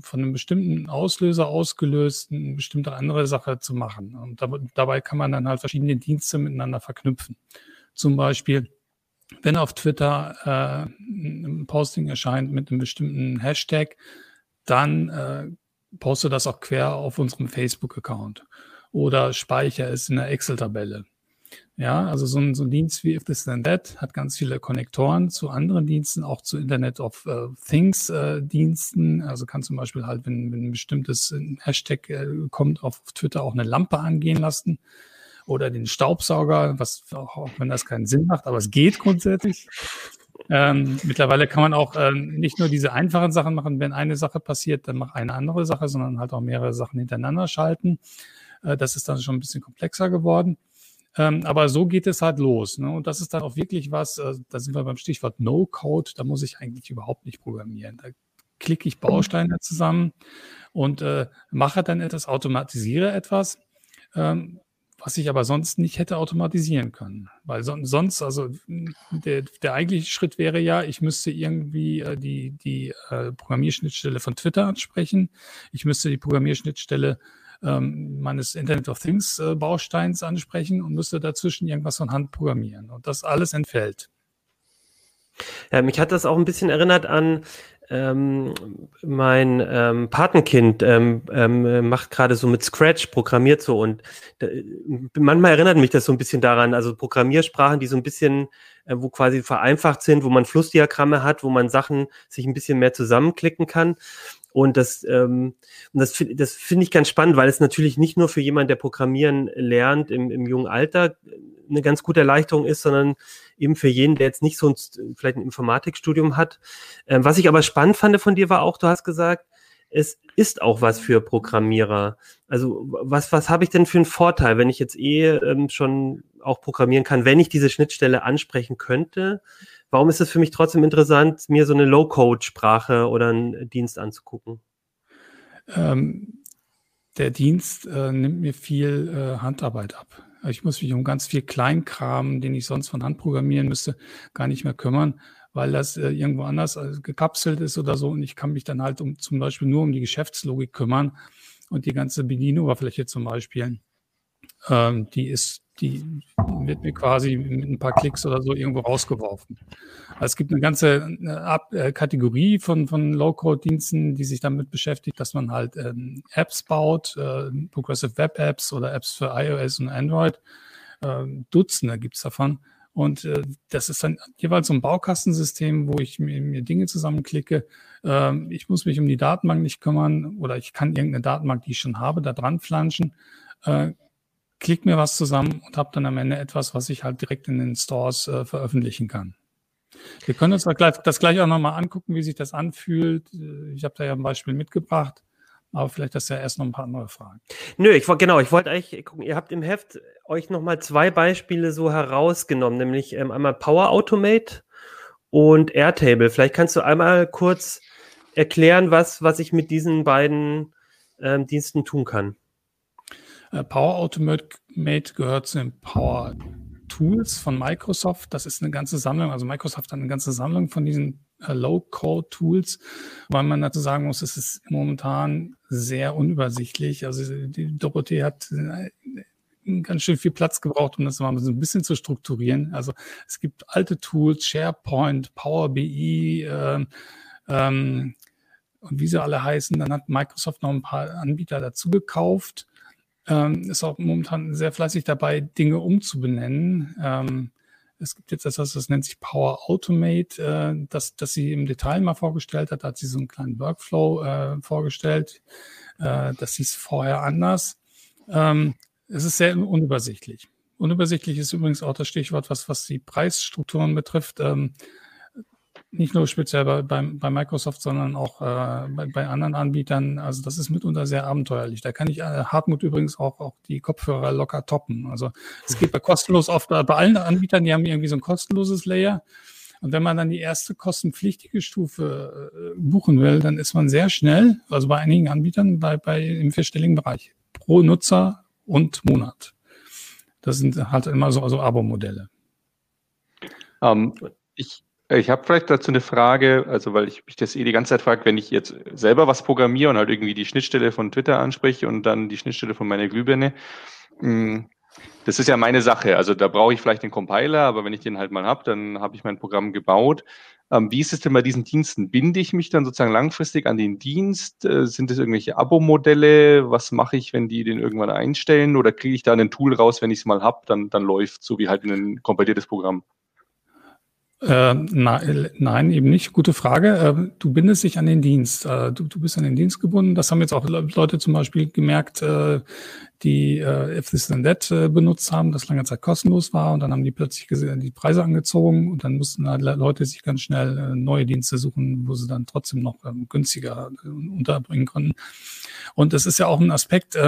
von einem bestimmten Auslöser ausgelöst eine bestimmte andere Sache zu machen. Und dabei kann man dann halt verschiedene Dienste miteinander verknüpfen. Zum Beispiel, wenn auf Twitter äh, ein Posting erscheint mit einem bestimmten Hashtag, dann äh, poste das auch quer auf unserem Facebook-Account oder speichere es in der Excel-Tabelle. Ja, also so ein, so ein Dienst wie If This Then That hat ganz viele Konnektoren zu anderen Diensten, auch zu Internet of uh, Things äh, Diensten. Also kann zum Beispiel halt, wenn, wenn ein bestimmtes Hashtag äh, kommt, auf Twitter auch eine Lampe angehen lassen oder den Staubsauger, was auch wenn das keinen Sinn macht, aber es geht grundsätzlich. Ähm, mittlerweile kann man auch äh, nicht nur diese einfachen Sachen machen, wenn eine Sache passiert, dann mach eine andere Sache, sondern halt auch mehrere Sachen hintereinander schalten. Äh, das ist dann schon ein bisschen komplexer geworden. Ähm, aber so geht es halt los. Ne? Und das ist dann auch wirklich was, äh, da sind wir beim Stichwort No-Code, da muss ich eigentlich überhaupt nicht programmieren. Da klicke ich Bausteine zusammen und äh, mache dann etwas, automatisiere etwas, ähm, was ich aber sonst nicht hätte automatisieren können. Weil son sonst, also der, der eigentliche Schritt wäre ja, ich müsste irgendwie äh, die, die äh, Programmierschnittstelle von Twitter ansprechen. Ich müsste die Programmierschnittstelle ähm, meines Internet of Things äh, Bausteins ansprechen und müsste dazwischen irgendwas von Hand programmieren. Und das alles entfällt. Ja, mich hat das auch ein bisschen erinnert an ähm, mein ähm, Patenkind ähm, ähm, macht gerade so mit Scratch, programmiert so und äh, manchmal erinnert mich das so ein bisschen daran, also Programmiersprachen, die so ein bisschen, äh, wo quasi vereinfacht sind, wo man Flussdiagramme hat, wo man Sachen sich ein bisschen mehr zusammenklicken kann. Und das, ähm, das, das finde ich ganz spannend, weil es natürlich nicht nur für jemanden, der Programmieren lernt im, im jungen Alter, eine ganz gute Erleichterung ist, sondern eben für jeden, der jetzt nicht so ein, vielleicht ein Informatikstudium hat. Ähm, was ich aber spannend fand von dir war auch, du hast gesagt, es ist auch was für Programmierer. Also was, was habe ich denn für einen Vorteil, wenn ich jetzt eh ähm, schon auch programmieren kann, wenn ich diese Schnittstelle ansprechen könnte? Warum ist es für mich trotzdem interessant, mir so eine Low-Code-Sprache oder einen Dienst anzugucken? Ähm, der Dienst äh, nimmt mir viel äh, Handarbeit ab. Ich muss mich um ganz viel Kleinkram, den ich sonst von Hand programmieren müsste, gar nicht mehr kümmern, weil das äh, irgendwo anders äh, gekapselt ist oder so. Und ich kann mich dann halt um zum Beispiel nur um die Geschäftslogik kümmern und die ganze Bedienoberfläche zum Beispiel. Ähm, die ist, die wird mir quasi mit ein paar Klicks oder so irgendwo rausgeworfen. Also es gibt eine ganze äh, Kategorie von, von Low-Code-Diensten, die sich damit beschäftigt, dass man halt ähm, Apps baut, äh, Progressive Web Apps oder Apps für iOS und Android. Äh, Dutzende gibt's davon. Und äh, das ist dann jeweils so ein Baukastensystem, wo ich mir, mir Dinge zusammenklicke. Ähm, ich muss mich um die Datenbank nicht kümmern oder ich kann irgendeine Datenbank, die ich schon habe, da dran flanschen. Äh, klick mir was zusammen und habe dann am Ende etwas, was ich halt direkt in den Stores äh, veröffentlichen kann. Wir können uns das gleich auch nochmal angucken, wie sich das anfühlt. Äh, ich habe da ja ein Beispiel mitgebracht. Aber vielleicht hast du ja erst noch ein paar andere Fragen. Nö, ich wollte genau, ich wollte eigentlich gucken, ihr habt im Heft euch nochmal zwei Beispiele so herausgenommen, nämlich ähm, einmal Power Automate und Airtable. Vielleicht kannst du einmal kurz erklären, was, was ich mit diesen beiden ähm, Diensten tun kann. Äh, Power Automate gehört zu den Power Tools von Microsoft. Das ist eine ganze Sammlung. Also Microsoft hat eine ganze Sammlung von diesen äh, Low-Code-Tools, weil man dazu sagen muss, es ist momentan sehr unübersichtlich. Also die Dorothee hat äh, ganz schön viel Platz gebraucht, um das mal so ein bisschen zu strukturieren. Also es gibt alte Tools, SharePoint, Power BI, äh, ähm, und wie sie alle heißen. Dann hat Microsoft noch ein paar Anbieter dazu gekauft. Ähm, ist auch momentan sehr fleißig dabei, Dinge umzubenennen. Ähm, es gibt jetzt etwas, das nennt sich Power Automate, äh, das, das sie im Detail mal vorgestellt hat. Da hat sie so einen kleinen Workflow äh, vorgestellt. Äh, das hieß vorher anders. Ähm, es ist sehr unübersichtlich. Unübersichtlich ist übrigens auch das Stichwort, was, was die Preisstrukturen betrifft. Ähm, nicht nur speziell bei, bei, bei Microsoft, sondern auch äh, bei, bei anderen Anbietern. Also das ist mitunter sehr abenteuerlich. Da kann ich äh, Hartmut übrigens auch, auch die Kopfhörer locker toppen. Also es geht bei kostenlos oft, bei allen Anbietern, die haben irgendwie so ein kostenloses Layer. Und wenn man dann die erste kostenpflichtige Stufe äh, buchen will, dann ist man sehr schnell, also bei einigen Anbietern, bei, bei im vierstelligen Bereich pro Nutzer und Monat. Das sind halt immer so also Abo-Modelle. Ähm, ich ich habe vielleicht dazu eine Frage, also weil ich mich das eh die ganze Zeit frage, wenn ich jetzt selber was programmiere und halt irgendwie die Schnittstelle von Twitter anspreche und dann die Schnittstelle von meiner Glühbirne, hm, das ist ja meine Sache. Also da brauche ich vielleicht den Compiler, aber wenn ich den halt mal habe, dann habe ich mein Programm gebaut. Ähm, wie ist es denn bei diesen Diensten? Binde ich mich dann sozusagen langfristig an den Dienst? Äh, sind es irgendwelche Abo-Modelle? Was mache ich, wenn die den irgendwann einstellen? Oder kriege ich da ein Tool raus, wenn ich es mal habe, dann, dann läuft so wie halt ein kompiliertes Programm? Äh, nein, eben nicht. Gute Frage. Äh, du bindest dich an den Dienst. Äh, du, du bist an den Dienst gebunden. Das haben jetzt auch Leute zum Beispiel gemerkt, äh, die äh, If This Then That benutzt haben, das lange Zeit kostenlos war und dann haben die plötzlich die Preise angezogen und dann mussten halt Leute sich ganz schnell neue Dienste suchen, wo sie dann trotzdem noch ähm, günstiger unterbringen konnten. Und es ist ja auch ein Aspekt,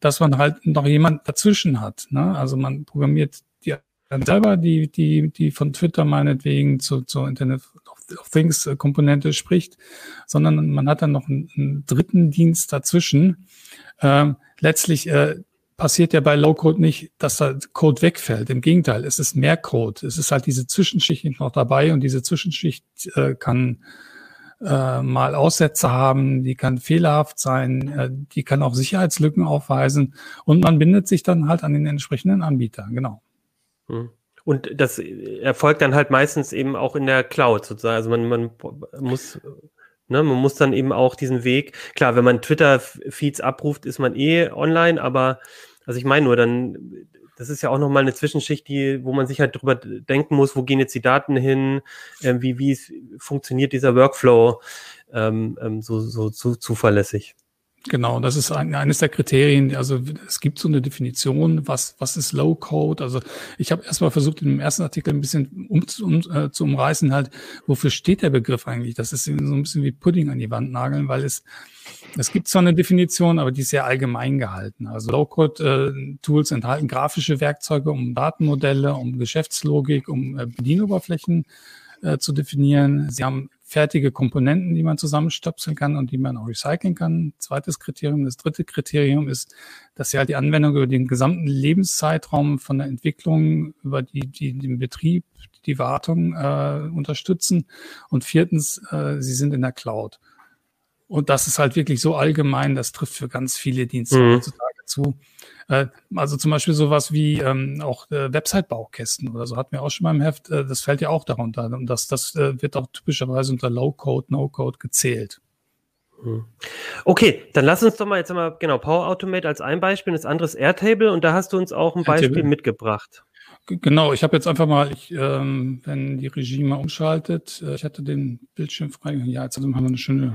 dass man halt noch jemand dazwischen hat. Ne? Also man programmiert dann selber, die, die, die von Twitter meinetwegen zu, zur Internet of Things äh, Komponente spricht, sondern man hat dann noch einen, einen dritten Dienst dazwischen. Ähm, letztlich äh, passiert ja bei Low-Code nicht, dass da Code wegfällt. Im Gegenteil, es ist mehr Code. Es ist halt diese Zwischenschicht noch dabei und diese Zwischenschicht äh, kann äh, mal Aussätze haben, die kann fehlerhaft sein, äh, die kann auch Sicherheitslücken aufweisen und man bindet sich dann halt an den entsprechenden Anbieter, genau. Hm. Und das erfolgt dann halt meistens eben auch in der Cloud sozusagen. Also man, man muss, ne, man muss dann eben auch diesen Weg, klar, wenn man Twitter-Feeds abruft, ist man eh online, aber also ich meine nur, dann, das ist ja auch nochmal eine Zwischenschicht, die, wo man sich halt drüber denken muss, wo gehen jetzt die Daten hin, äh, wie, wie funktioniert dieser Workflow. ähm, ähm, so, so zu, zuverlässig. Genau, das ist ein, eines der Kriterien. Also es gibt so eine Definition, was, was ist Low Code. Also ich habe erstmal versucht, in dem ersten Artikel ein bisschen um, um, äh, zu umreißen, halt, wofür steht der Begriff eigentlich? Das ist so ein bisschen wie Pudding an die Wand nageln, weil es, es gibt zwar eine Definition, aber die ist sehr allgemein gehalten. Also Low Code äh, Tools enthalten grafische Werkzeuge, um Datenmodelle, um Geschäftslogik, um äh, Bedienoberflächen äh, zu definieren. Sie haben fertige Komponenten, die man zusammenstöpseln kann und die man auch recyceln kann. Zweites Kriterium. Das dritte Kriterium ist, dass sie halt die Anwendung über den gesamten Lebenszeitraum von der Entwicklung über die, die den Betrieb, die Wartung äh, unterstützen. Und viertens, äh, sie sind in der Cloud. Und das ist halt wirklich so allgemein, das trifft für ganz viele Dienste mhm. heutzutage zu. Äh, also zum Beispiel sowas wie ähm, auch äh, Website-Baukästen oder so hatten wir auch schon mal im Heft. Äh, das fällt ja auch darunter. Und das, das äh, wird auch typischerweise unter Low-Code, No-Code gezählt. Hm. Okay, dann lass uns doch mal jetzt mal, genau, Power Automate als ein Beispiel, das andere ist Airtable und da hast du uns auch ein Airtable. Beispiel mitgebracht. Genau, ich habe jetzt einfach mal, ich, ähm, wenn die Regie mal umschaltet, äh, ich hatte den Bildschirm frei. Ja, jetzt haben wir eine schöne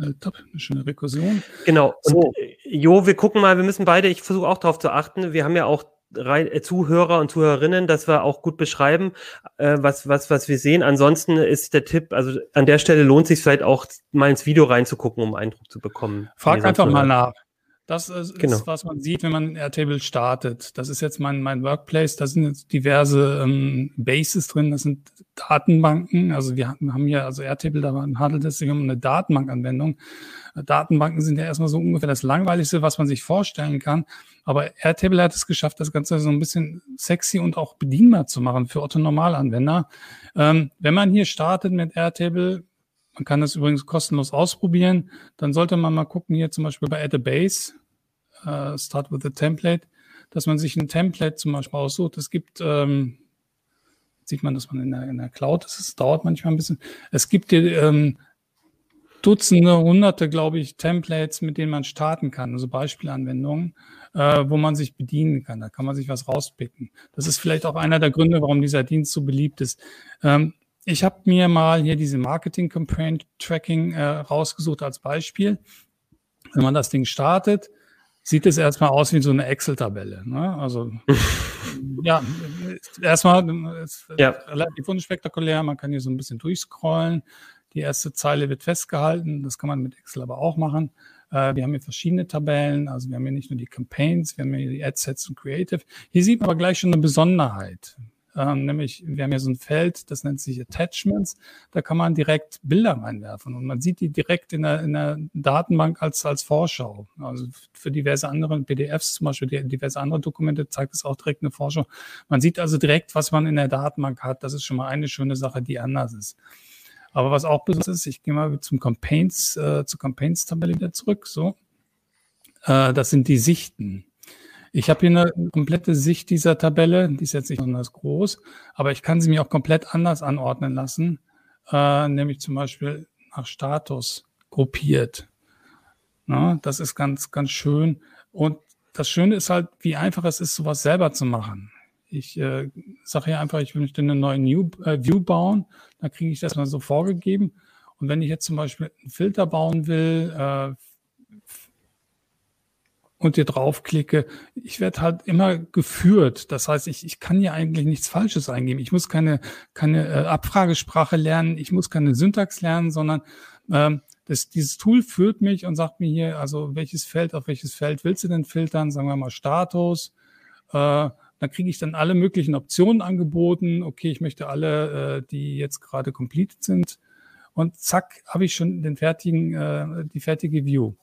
äh, top, eine schöne Rekursion. Genau. So. Äh, Jo, wir gucken mal, wir müssen beide, ich versuche auch darauf zu achten, wir haben ja auch äh, Zuhörer und Zuhörerinnen, dass wir auch gut beschreiben, äh, was, was, was wir sehen. Ansonsten ist der Tipp, also an der Stelle lohnt sich vielleicht auch mal ins Video reinzugucken, um Eindruck zu bekommen. Frag einfach mal nach. Das ist, genau. was man sieht, wenn man Airtable startet. Das ist jetzt mein, mein Workplace. Da sind jetzt diverse ähm, Bases drin. Das sind Datenbanken. Also wir haben hier, also Airtable, da handelt es sich um eine Datenbankanwendung. Datenbanken sind ja erstmal so ungefähr das Langweiligste, was man sich vorstellen kann. Aber Airtable hat es geschafft, das Ganze so ein bisschen sexy und auch bedienbar zu machen für Otto-Normalanwender. Ähm, wenn man hier startet mit Airtable, man kann das übrigens kostenlos ausprobieren. Dann sollte man mal gucken, hier zum Beispiel bei Add a Base, uh, Start with a Template, dass man sich ein Template zum Beispiel aussucht. Es gibt, ähm, sieht man, dass man in der, in der Cloud ist. Es dauert manchmal ein bisschen. Es gibt ähm, Dutzende, Hunderte, glaube ich, Templates, mit denen man starten kann, also Beispielanwendungen, äh, wo man sich bedienen kann. Da kann man sich was rauspicken. Das ist vielleicht auch einer der Gründe, warum dieser Dienst so beliebt ist. Ähm, ich habe mir mal hier diese Marketing Campaign Tracking äh, rausgesucht als Beispiel. Wenn man das Ding startet, sieht es erstmal aus wie so eine Excel-Tabelle. Ne? Also ja, erstmal ist ja. relativ unspektakulär. Man kann hier so ein bisschen durchscrollen. Die erste Zeile wird festgehalten. Das kann man mit Excel aber auch machen. Äh, wir haben hier verschiedene Tabellen. Also wir haben hier nicht nur die Campaigns, wir haben hier die Adsets und Creative. Hier sieht man aber gleich schon eine Besonderheit. Ähm, nämlich, wir haben hier so ein Feld, das nennt sich Attachments. Da kann man direkt Bilder reinwerfen und man sieht die direkt in der, in der Datenbank als, als Vorschau. Also für diverse andere PDFs, zum Beispiel diverse andere Dokumente, zeigt es auch direkt eine Vorschau. Man sieht also direkt, was man in der Datenbank hat. Das ist schon mal eine schöne Sache, die anders ist. Aber was auch besonders ist, ich gehe mal zum Campaigns, äh, zur Campaigns-Tabelle wieder zurück. So, äh, das sind die Sichten. Ich habe hier eine komplette Sicht dieser Tabelle, die ist jetzt nicht besonders groß, aber ich kann sie mir auch komplett anders anordnen lassen, äh, nämlich zum Beispiel nach Status gruppiert. Na, das ist ganz, ganz schön. Und das Schöne ist halt, wie einfach es ist, sowas selber zu machen. Ich äh, sage hier einfach, ich möchte eine neue New, äh, View bauen, dann kriege ich das mal so vorgegeben. Und wenn ich jetzt zum Beispiel einen Filter bauen will, äh, und hier draufklicke, ich werde halt immer geführt. Das heißt, ich, ich kann hier eigentlich nichts Falsches eingeben. Ich muss keine, keine äh, Abfragesprache lernen, ich muss keine Syntax lernen, sondern ähm, das, dieses Tool führt mich und sagt mir hier, also welches Feld, auf welches Feld willst du denn filtern? Sagen wir mal Status. Äh, dann kriege ich dann alle möglichen Optionen angeboten. Okay, ich möchte alle, äh, die jetzt gerade completed sind. Und zack, habe ich schon den fertigen, äh, die fertige View.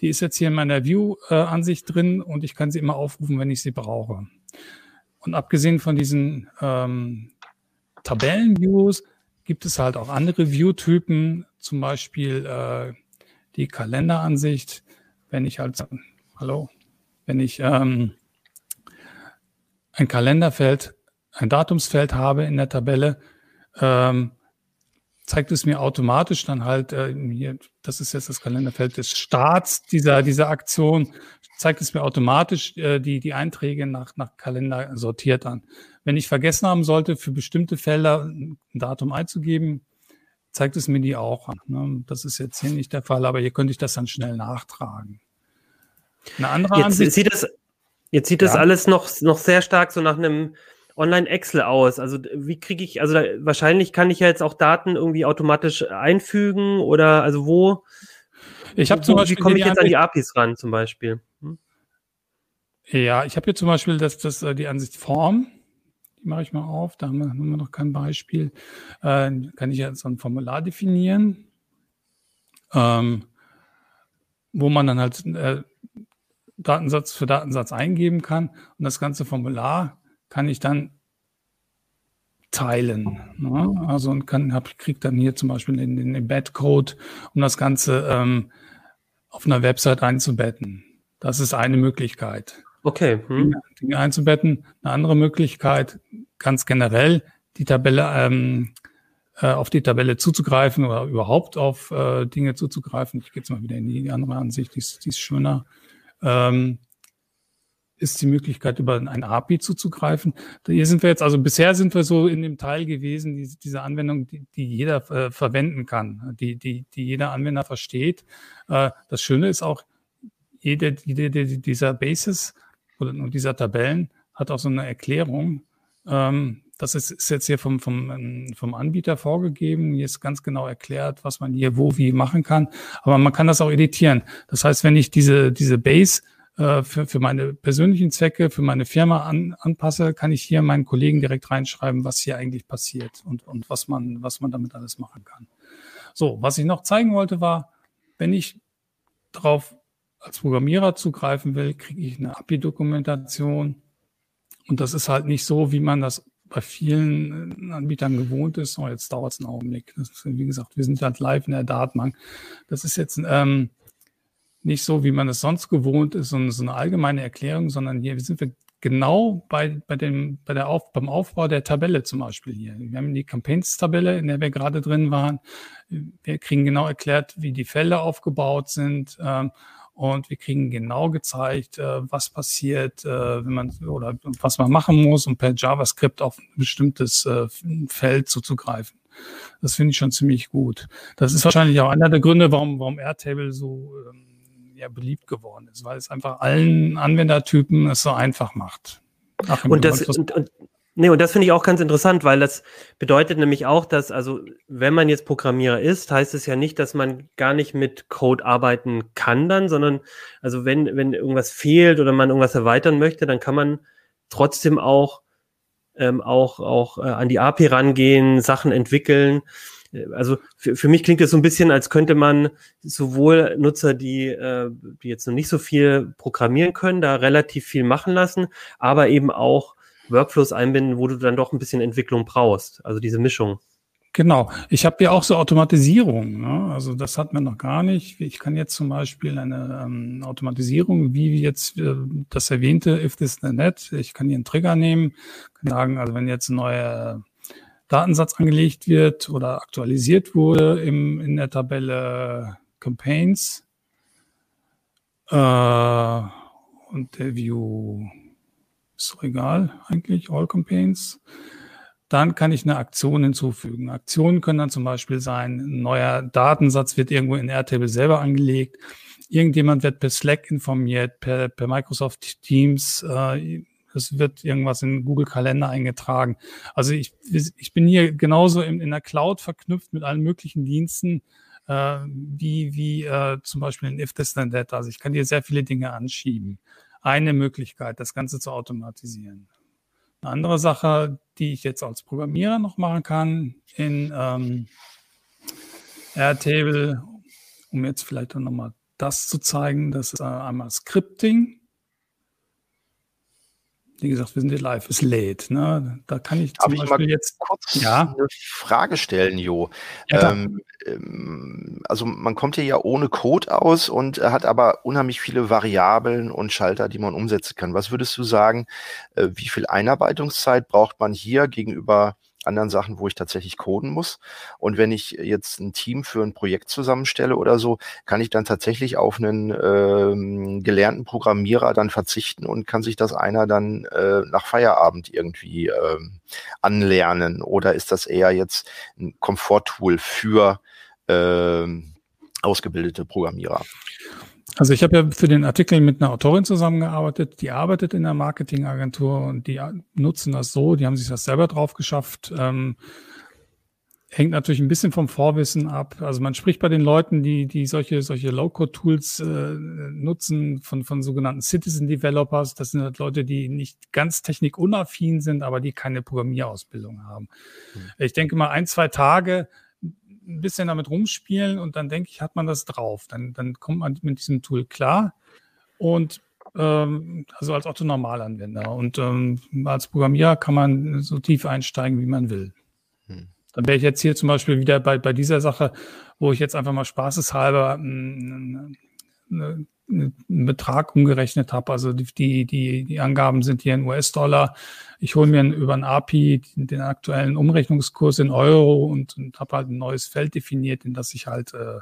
Die ist jetzt hier in meiner View-Ansicht drin und ich kann sie immer aufrufen, wenn ich sie brauche. Und abgesehen von diesen ähm, Tabellen-Views gibt es halt auch andere View-Typen, zum Beispiel äh, die Kalenderansicht. Wenn ich halt, hallo, wenn ich ähm, ein Kalenderfeld, ein Datumsfeld habe in der Tabelle, ähm, zeigt es mir automatisch dann halt, äh, hier, das ist jetzt das Kalenderfeld des Starts dieser, dieser Aktion, zeigt es mir automatisch äh, die, die Einträge nach, nach Kalender sortiert an. Wenn ich vergessen haben sollte, für bestimmte Felder ein Datum einzugeben, zeigt es mir die auch an. Ne? Das ist jetzt hier nicht der Fall, aber hier könnte ich das dann schnell nachtragen. Eine andere jetzt Ansicht, sieht das, jetzt sieht das ja. alles noch, noch sehr stark so nach einem Online-Excel aus. Also wie kriege ich, also da, wahrscheinlich kann ich ja jetzt auch Daten irgendwie automatisch einfügen oder also wo? Ich habe zum Beispiel. Wie komme ich jetzt an die APIs ran zum Beispiel? Hm? Ja, ich habe hier zum Beispiel das, das, äh, die Ansicht Form. Die mache ich mal auf. Da haben wir, haben wir noch kein Beispiel. Äh, kann ich jetzt ein Formular definieren, ähm, wo man dann halt äh, Datensatz für Datensatz eingeben kann. Und das ganze Formular kann ich dann teilen. Ne? Also und kann, hab, krieg dann hier zum Beispiel den, den Embed-Code, um das Ganze ähm, auf einer Website einzubetten. Das ist eine Möglichkeit. Okay. Hm. Dinge einzubetten. Eine andere Möglichkeit, ganz generell, die Tabelle ähm, äh, auf die Tabelle zuzugreifen oder überhaupt auf äh, Dinge zuzugreifen. Ich gehe jetzt mal wieder in die andere Ansicht, die ist, die ist schöner. Ähm, ist die Möglichkeit, über ein API zuzugreifen. Hier sind wir jetzt, also bisher sind wir so in dem Teil gewesen, die, diese Anwendung, die, die jeder äh, verwenden kann, die, die, die jeder Anwender versteht. Äh, das Schöne ist auch, jede, jede dieser Bases oder dieser Tabellen hat auch so eine Erklärung. Ähm, das ist, ist jetzt hier vom, vom, vom Anbieter vorgegeben. Hier ist ganz genau erklärt, was man hier wo wie machen kann. Aber man kann das auch editieren. Das heißt, wenn ich diese, diese Base äh, für, für meine persönlichen Zwecke, für meine Firma an, anpasse, kann ich hier meinen Kollegen direkt reinschreiben, was hier eigentlich passiert und, und was, man, was man damit alles machen kann. So, was ich noch zeigen wollte, war, wenn ich darauf als Programmierer zugreifen will, kriege ich eine API-Dokumentation. Und das ist halt nicht so, wie man das bei vielen Anbietern gewohnt ist. Oh, jetzt dauert es einen Augenblick. Ist, wie gesagt, wir sind halt live in der Datenbank. Das ist jetzt ähm, nicht so, wie man es sonst gewohnt ist, so, so eine allgemeine Erklärung, sondern hier sind wir genau bei, bei dem, bei der Auf, beim Aufbau der Tabelle zum Beispiel hier. Wir haben die Campaigns-Tabelle, in der wir gerade drin waren. Wir kriegen genau erklärt, wie die Felder aufgebaut sind. Ähm, und wir kriegen genau gezeigt, äh, was passiert, äh, wenn man oder was man machen muss, um per JavaScript auf ein bestimmtes äh, Feld zuzugreifen. Das finde ich schon ziemlich gut. Das ist wahrscheinlich auch einer der Gründe, warum, warum Airtable so ähm, ja, beliebt geworden ist, weil es einfach allen Anwendertypen es so einfach macht. Ach, und, das, und, und, nee, und das finde ich auch ganz interessant, weil das bedeutet nämlich auch, dass, also, wenn man jetzt Programmierer ist, heißt es ja nicht, dass man gar nicht mit Code arbeiten kann dann, sondern, also, wenn, wenn irgendwas fehlt oder man irgendwas erweitern möchte, dann kann man trotzdem auch, ähm, auch, auch äh, an die API rangehen, Sachen entwickeln also für, für mich klingt es so ein bisschen, als könnte man sowohl Nutzer, die, äh, die jetzt noch nicht so viel programmieren können, da relativ viel machen lassen, aber eben auch Workflows einbinden, wo du dann doch ein bisschen Entwicklung brauchst. Also diese Mischung. Genau. Ich habe ja auch so Automatisierung. Ne? Also das hat man noch gar nicht. Ich kann jetzt zum Beispiel eine ähm, Automatisierung, wie jetzt äh, das erwähnte If This Net, ich kann hier einen Trigger nehmen, kann sagen, also wenn jetzt ein neuer Datensatz angelegt wird oder aktualisiert wurde im, in der Tabelle Campaigns. Äh, und der View ist doch egal eigentlich, All Campaigns. Dann kann ich eine Aktion hinzufügen. Aktionen können dann zum Beispiel sein, ein neuer Datensatz wird irgendwo in Airtable selber angelegt. Irgendjemand wird per Slack informiert, per, per Microsoft Teams. Äh, es wird irgendwas in Google Kalender eingetragen. Also ich, ich bin hier genauso in, in der Cloud verknüpft mit allen möglichen Diensten, äh, wie, wie äh, zum Beispiel in If This Then That. Also ich kann hier sehr viele Dinge anschieben. Eine Möglichkeit, das Ganze zu automatisieren. Eine andere Sache, die ich jetzt als Programmierer noch machen kann in ähm, Airtable, um jetzt vielleicht nochmal das zu zeigen, das ist äh, einmal Scripting wie gesagt, wir sind hier live, es lädt. Ne? Da kann ich zum Darf Beispiel ich jetzt kurz ja? eine Frage stellen, Jo. Ja, ähm, ähm, also man kommt hier ja ohne Code aus und hat aber unheimlich viele Variablen und Schalter, die man umsetzen kann. Was würdest du sagen, äh, wie viel Einarbeitungszeit braucht man hier gegenüber anderen Sachen, wo ich tatsächlich coden muss. Und wenn ich jetzt ein Team für ein Projekt zusammenstelle oder so, kann ich dann tatsächlich auf einen ähm, gelernten Programmierer dann verzichten und kann sich das einer dann äh, nach Feierabend irgendwie ähm, anlernen. Oder ist das eher jetzt ein Komforttool für ähm, ausgebildete Programmierer? Also ich habe ja für den Artikel mit einer Autorin zusammengearbeitet, die arbeitet in der Marketingagentur und die nutzen das so, die haben sich das selber drauf geschafft. Ähm, hängt natürlich ein bisschen vom Vorwissen ab. Also man spricht bei den Leuten, die, die solche, solche Low-Code-Tools äh, nutzen, von, von sogenannten Citizen-Developers. Das sind halt Leute, die nicht ganz technikunaffin sind, aber die keine Programmierausbildung haben. Mhm. Ich denke mal, ein, zwei Tage ein bisschen damit rumspielen und dann denke ich, hat man das drauf. Dann, dann kommt man mit diesem Tool klar. Und ähm, also als Otto-Normalanwender. Und ähm, als Programmierer kann man so tief einsteigen, wie man will. Hm. Dann wäre ich jetzt hier zum Beispiel wieder bei, bei dieser Sache, wo ich jetzt einfach mal spaßeshalber eine, eine einen Betrag umgerechnet habe. Also die, die, die Angaben sind hier in US-Dollar. Ich hole mir über ein API den aktuellen Umrechnungskurs in Euro und, und habe halt ein neues Feld definiert, in das ich halt äh,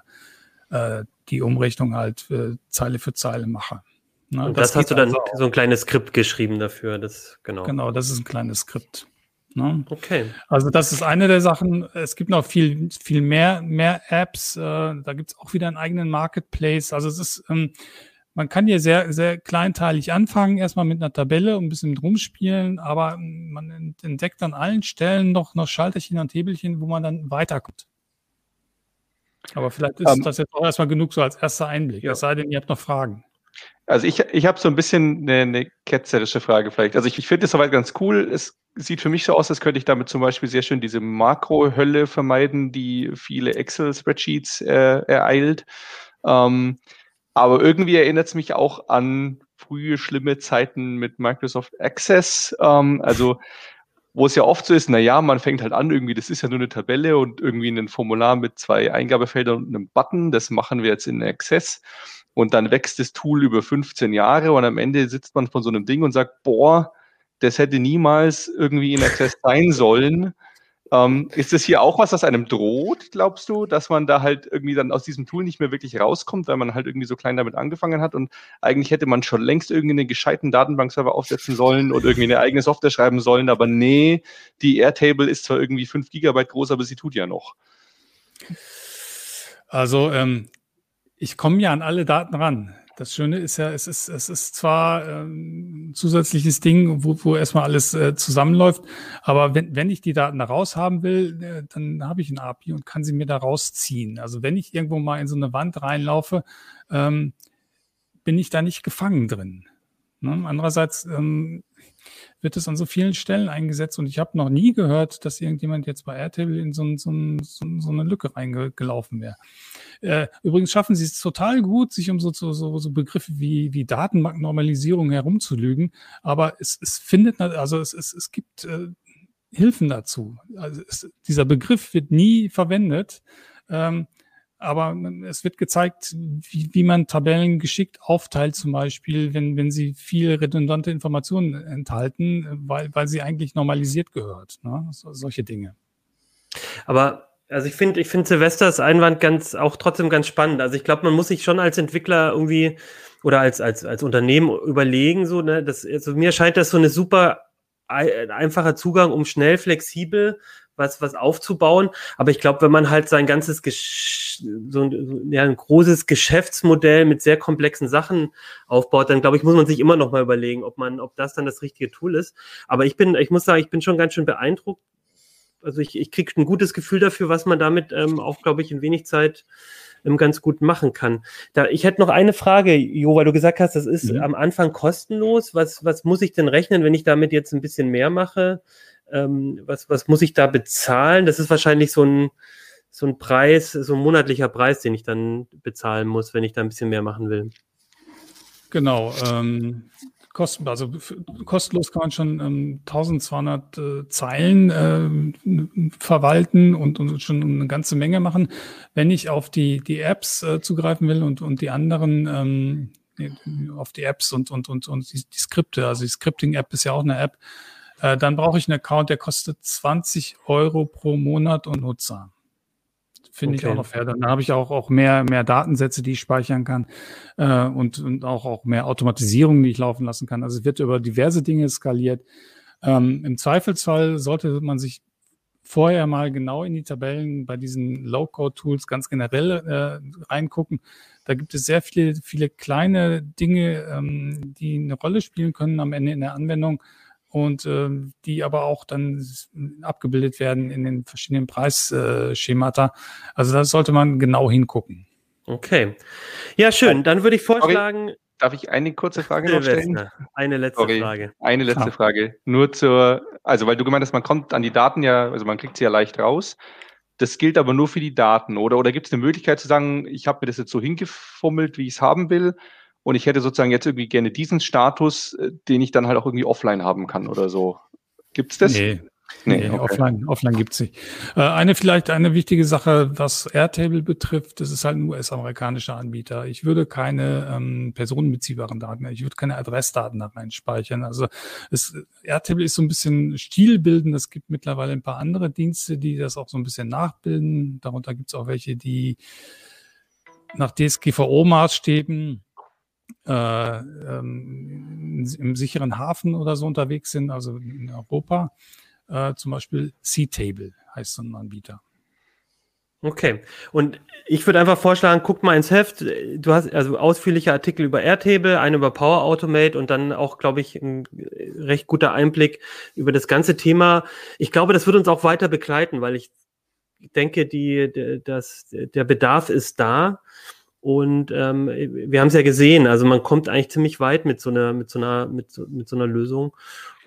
äh, die Umrechnung halt äh, Zeile für Zeile mache. Ne, und das, das hast du dann also so ein kleines Skript geschrieben dafür. Das, genau. genau, das ist ein kleines Skript. Ne? Okay. Also das ist eine der Sachen. Es gibt noch viel, viel mehr, mehr Apps. Äh, da gibt es auch wieder einen eigenen Marketplace. Also es ist, ähm, man kann hier sehr, sehr kleinteilig anfangen, erstmal mit einer Tabelle und ein bisschen mit rumspielen, aber man entdeckt an allen Stellen noch, noch Schalterchen und Hebelchen, wo man dann weiterkommt. Aber vielleicht ist um, ähm. das jetzt auch erstmal genug so als erster Einblick. Ja. Es sei denn, ihr habt noch Fragen. Also ich, ich habe so ein bisschen eine, eine ketzerische Frage vielleicht. Also ich, ich finde es soweit ganz cool. Es sieht für mich so aus, als könnte ich damit zum Beispiel sehr schön diese Makro-Hölle vermeiden, die viele Excel-Spreadsheets äh, ereilt. Ähm, aber irgendwie erinnert es mich auch an frühe schlimme Zeiten mit Microsoft Access. Ähm, also wo es ja oft so ist, na ja, man fängt halt an, irgendwie, das ist ja nur eine Tabelle und irgendwie ein Formular mit zwei Eingabefeldern und einem Button, das machen wir jetzt in Access. Und dann wächst das Tool über 15 Jahre und am Ende sitzt man von so einem Ding und sagt, boah, das hätte niemals irgendwie in Access sein sollen. Ähm, ist das hier auch was, was einem droht, glaubst du, dass man da halt irgendwie dann aus diesem Tool nicht mehr wirklich rauskommt, weil man halt irgendwie so klein damit angefangen hat und eigentlich hätte man schon längst irgendwie einen gescheiten Datenbankserver aufsetzen sollen und irgendwie eine eigene Software schreiben sollen, aber nee, die Airtable ist zwar irgendwie 5 Gigabyte groß, aber sie tut ja noch. Also ähm, ich komme ja an alle Daten ran. Das Schöne ist ja, es ist, es ist zwar ähm, ein zusätzliches Ding, wo, wo erstmal alles äh, zusammenläuft, aber wenn, wenn ich die Daten da raus haben will, äh, dann habe ich ein API und kann sie mir da rausziehen. Also wenn ich irgendwo mal in so eine Wand reinlaufe, ähm, bin ich da nicht gefangen drin. Ne? Andererseits ähm, wird es an so vielen Stellen eingesetzt und ich habe noch nie gehört, dass irgendjemand jetzt bei Airtable in so, so, so, so eine Lücke reingelaufen wäre. Äh, übrigens schaffen sie es total gut, sich um so, Begriffe wie, wie Datenbanknormalisierung herumzulügen, aber es, es findet, also es, es, es gibt äh, Hilfen dazu. Also es, dieser Begriff wird nie verwendet. Ähm, aber es wird gezeigt, wie, wie man Tabellen geschickt aufteilt, zum Beispiel, wenn, wenn sie viel redundante Informationen enthalten, weil, weil sie eigentlich normalisiert gehört. Ne? So, solche Dinge. Aber also ich finde, ich finde Silvesters Einwand ganz auch trotzdem ganz spannend. Also ich glaube, man muss sich schon als Entwickler irgendwie oder als, als, als Unternehmen überlegen, so, ne, das, also mir scheint das so eine super einfacher Zugang, um schnell, flexibel was, was aufzubauen. Aber ich glaube, wenn man halt sein ganzes Gesch so ein, ja, ein großes Geschäftsmodell mit sehr komplexen Sachen aufbaut, dann glaube ich, muss man sich immer noch mal überlegen, ob man, ob das dann das richtige Tool ist. Aber ich bin, ich muss sagen, ich bin schon ganz schön beeindruckt. Also ich, ich kriege ein gutes Gefühl dafür, was man damit ähm, auch, glaube ich, in wenig Zeit ähm, ganz gut machen kann. Da, ich hätte noch eine Frage, Jo, weil du gesagt hast, das ist mhm. am Anfang kostenlos. Was, was muss ich denn rechnen, wenn ich damit jetzt ein bisschen mehr mache? Ähm, was, was muss ich da bezahlen? Das ist wahrscheinlich so ein, so ein Preis, so ein monatlicher Preis, den ich dann bezahlen muss, wenn ich da ein bisschen mehr machen will. Genau. Ähm, kosten, also kostenlos kann man schon ähm, 1200 äh, Zeilen äh, verwalten und, und schon eine ganze Menge machen. Wenn ich auf die, die Apps äh, zugreifen will und, und die anderen ähm, auf die Apps und, und, und, und die, die Skripte, also die Scripting-App ist ja auch eine App, äh, dann brauche ich einen Account, der kostet 20 Euro pro Monat und Nutzer. Finde okay. ich auch noch fair. Dann habe ich auch, auch mehr, mehr Datensätze, die ich speichern kann äh, und, und auch, auch mehr Automatisierung, die ich laufen lassen kann. Also es wird über diverse Dinge skaliert. Ähm, Im Zweifelsfall sollte man sich vorher mal genau in die Tabellen bei diesen Low-Code-Tools ganz generell äh, reingucken. Da gibt es sehr viele, viele kleine Dinge, ähm, die eine Rolle spielen können am Ende in der Anwendung und äh, die aber auch dann abgebildet werden in den verschiedenen Preisschemata. also da sollte man genau hingucken. Okay. Ja, schön. Dann würde ich vorschlagen, Darf ich eine kurze Frage noch stellen? Eine letzte Sorry, Frage. Eine letzte ja. Frage. Nur zur, also weil du gemeint hast, man kommt an die Daten ja, also man kriegt sie ja leicht raus. Das gilt aber nur für die Daten, oder? Oder gibt es eine Möglichkeit zu sagen, ich habe mir das jetzt so hingefummelt, wie ich es haben will, und ich hätte sozusagen jetzt irgendwie gerne diesen Status, äh, den ich dann halt auch irgendwie offline haben kann oder so. Gibt es das? Nee, Nee, okay. offline, offline gibt es nicht. Äh, eine vielleicht eine wichtige Sache, was Airtable betrifft, das ist halt ein US-amerikanischer Anbieter. Ich würde keine ähm, personenbeziehbaren Daten, ich würde keine Adressdaten da rein speichern. Also es, Airtable ist so ein bisschen stilbildend. Es gibt mittlerweile ein paar andere Dienste, die das auch so ein bisschen nachbilden. Darunter gibt es auch welche, die nach DSGVO-Maßstäben äh, ähm, im sicheren Hafen oder so unterwegs sind, also in Europa. Äh, zum Beispiel C-Table heißt so ein Anbieter. Okay. Und ich würde einfach vorschlagen, guck mal ins Heft. Du hast also ausführliche Artikel über Airtable, einen über Power Automate und dann auch, glaube ich, ein recht guter Einblick über das ganze Thema. Ich glaube, das wird uns auch weiter begleiten, weil ich denke, die, der, das, der Bedarf ist da. Und ähm, wir haben es ja gesehen, also man kommt eigentlich ziemlich weit mit so einer, mit so einer, mit so, mit so einer Lösung.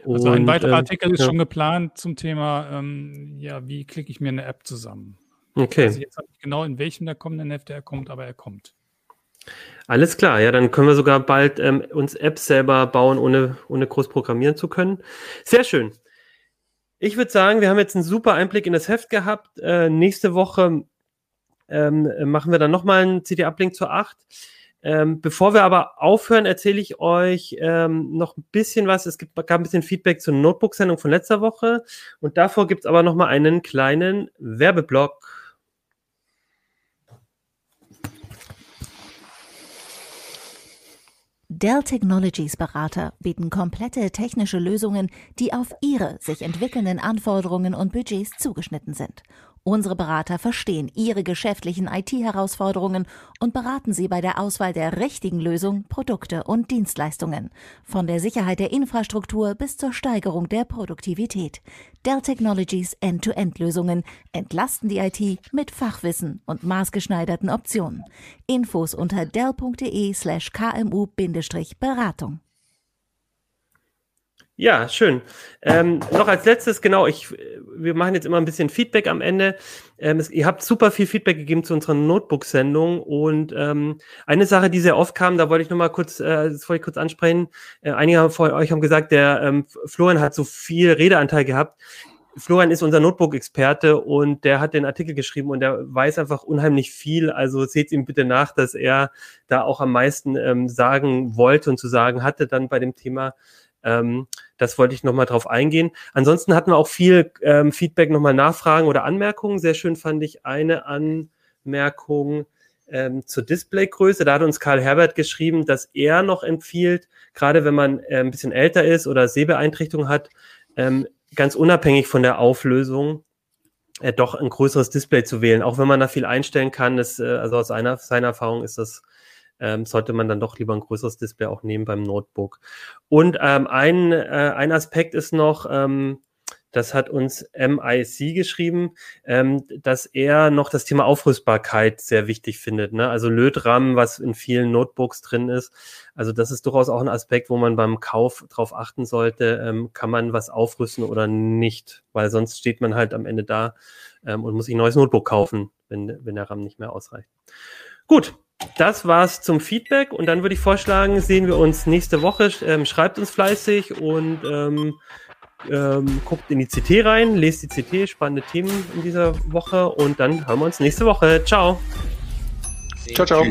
Also ein weiterer ähm, Artikel ist ja. schon geplant zum Thema, ähm, ja, wie klicke ich mir eine App zusammen? Okay. Also jetzt nicht genau, in welchem der kommenden Hefte er kommt, aber er kommt. Alles klar, ja, dann können wir sogar bald ähm, uns Apps selber bauen, ohne, ohne groß programmieren zu können. Sehr schön. Ich würde sagen, wir haben jetzt einen super Einblick in das Heft gehabt. Äh, nächste Woche ähm, machen wir dann nochmal einen CD-Uplink zur 8. Ähm, bevor wir aber aufhören, erzähle ich euch ähm, noch ein bisschen was. Es gibt, gab ein bisschen Feedback zur Notebook-Sendung von letzter Woche. Und davor gibt es aber noch mal einen kleinen Werbeblock. Dell Technologies Berater bieten komplette technische Lösungen, die auf Ihre sich entwickelnden Anforderungen und Budgets zugeschnitten sind Unsere Berater verstehen Ihre geschäftlichen IT-Herausforderungen und beraten Sie bei der Auswahl der richtigen Lösung, Produkte und Dienstleistungen. Von der Sicherheit der Infrastruktur bis zur Steigerung der Produktivität. Dell Technologies End-to-End-Lösungen entlasten die IT mit Fachwissen und maßgeschneiderten Optionen. Infos unter dell.de slash kmu-beratung. Ja, schön. Ähm, noch als letztes, genau, ich, wir machen jetzt immer ein bisschen Feedback am Ende. Ähm, es, ihr habt super viel Feedback gegeben zu unserer Notebook-Sendung und ähm, eine Sache, die sehr oft kam, da wollte ich noch mal kurz, äh, das wollte ich kurz ansprechen. Äh, einige von euch haben gesagt, der ähm, Florian hat so viel Redeanteil gehabt. Florian ist unser Notebook-Experte und der hat den Artikel geschrieben und der weiß einfach unheimlich viel. Also seht ihm bitte nach, dass er da auch am meisten ähm, sagen wollte und zu sagen hatte dann bei dem Thema. Ähm, das wollte ich nochmal drauf eingehen. Ansonsten hatten wir auch viel ähm, Feedback, nochmal Nachfragen oder Anmerkungen. Sehr schön fand ich eine Anmerkung ähm, zur Displaygröße. Da hat uns Karl Herbert geschrieben, dass er noch empfiehlt, gerade wenn man äh, ein bisschen älter ist oder Sehbeeinträchtigung hat, ähm, ganz unabhängig von der Auflösung, äh, doch ein größeres Display zu wählen, auch wenn man da viel einstellen kann. Das, äh, also aus einer, seiner Erfahrung ist das ähm, sollte man dann doch lieber ein größeres Display auch nehmen beim Notebook. Und ähm, ein, äh, ein Aspekt ist noch, ähm, das hat uns MIC geschrieben, ähm, dass er noch das Thema Aufrüstbarkeit sehr wichtig findet. Ne? Also Lötram, was in vielen Notebooks drin ist. Also das ist durchaus auch ein Aspekt, wo man beim Kauf drauf achten sollte, ähm, kann man was aufrüsten oder nicht, weil sonst steht man halt am Ende da ähm, und muss sich ein neues Notebook kaufen, wenn, wenn der RAM nicht mehr ausreicht. Gut, das war's zum Feedback und dann würde ich vorschlagen, sehen wir uns nächste Woche. Ähm, schreibt uns fleißig und ähm, ähm, guckt in die CT rein, lest die CT, spannende Themen in dieser Woche und dann hören wir uns nächste Woche. Ciao. Ciao, ciao.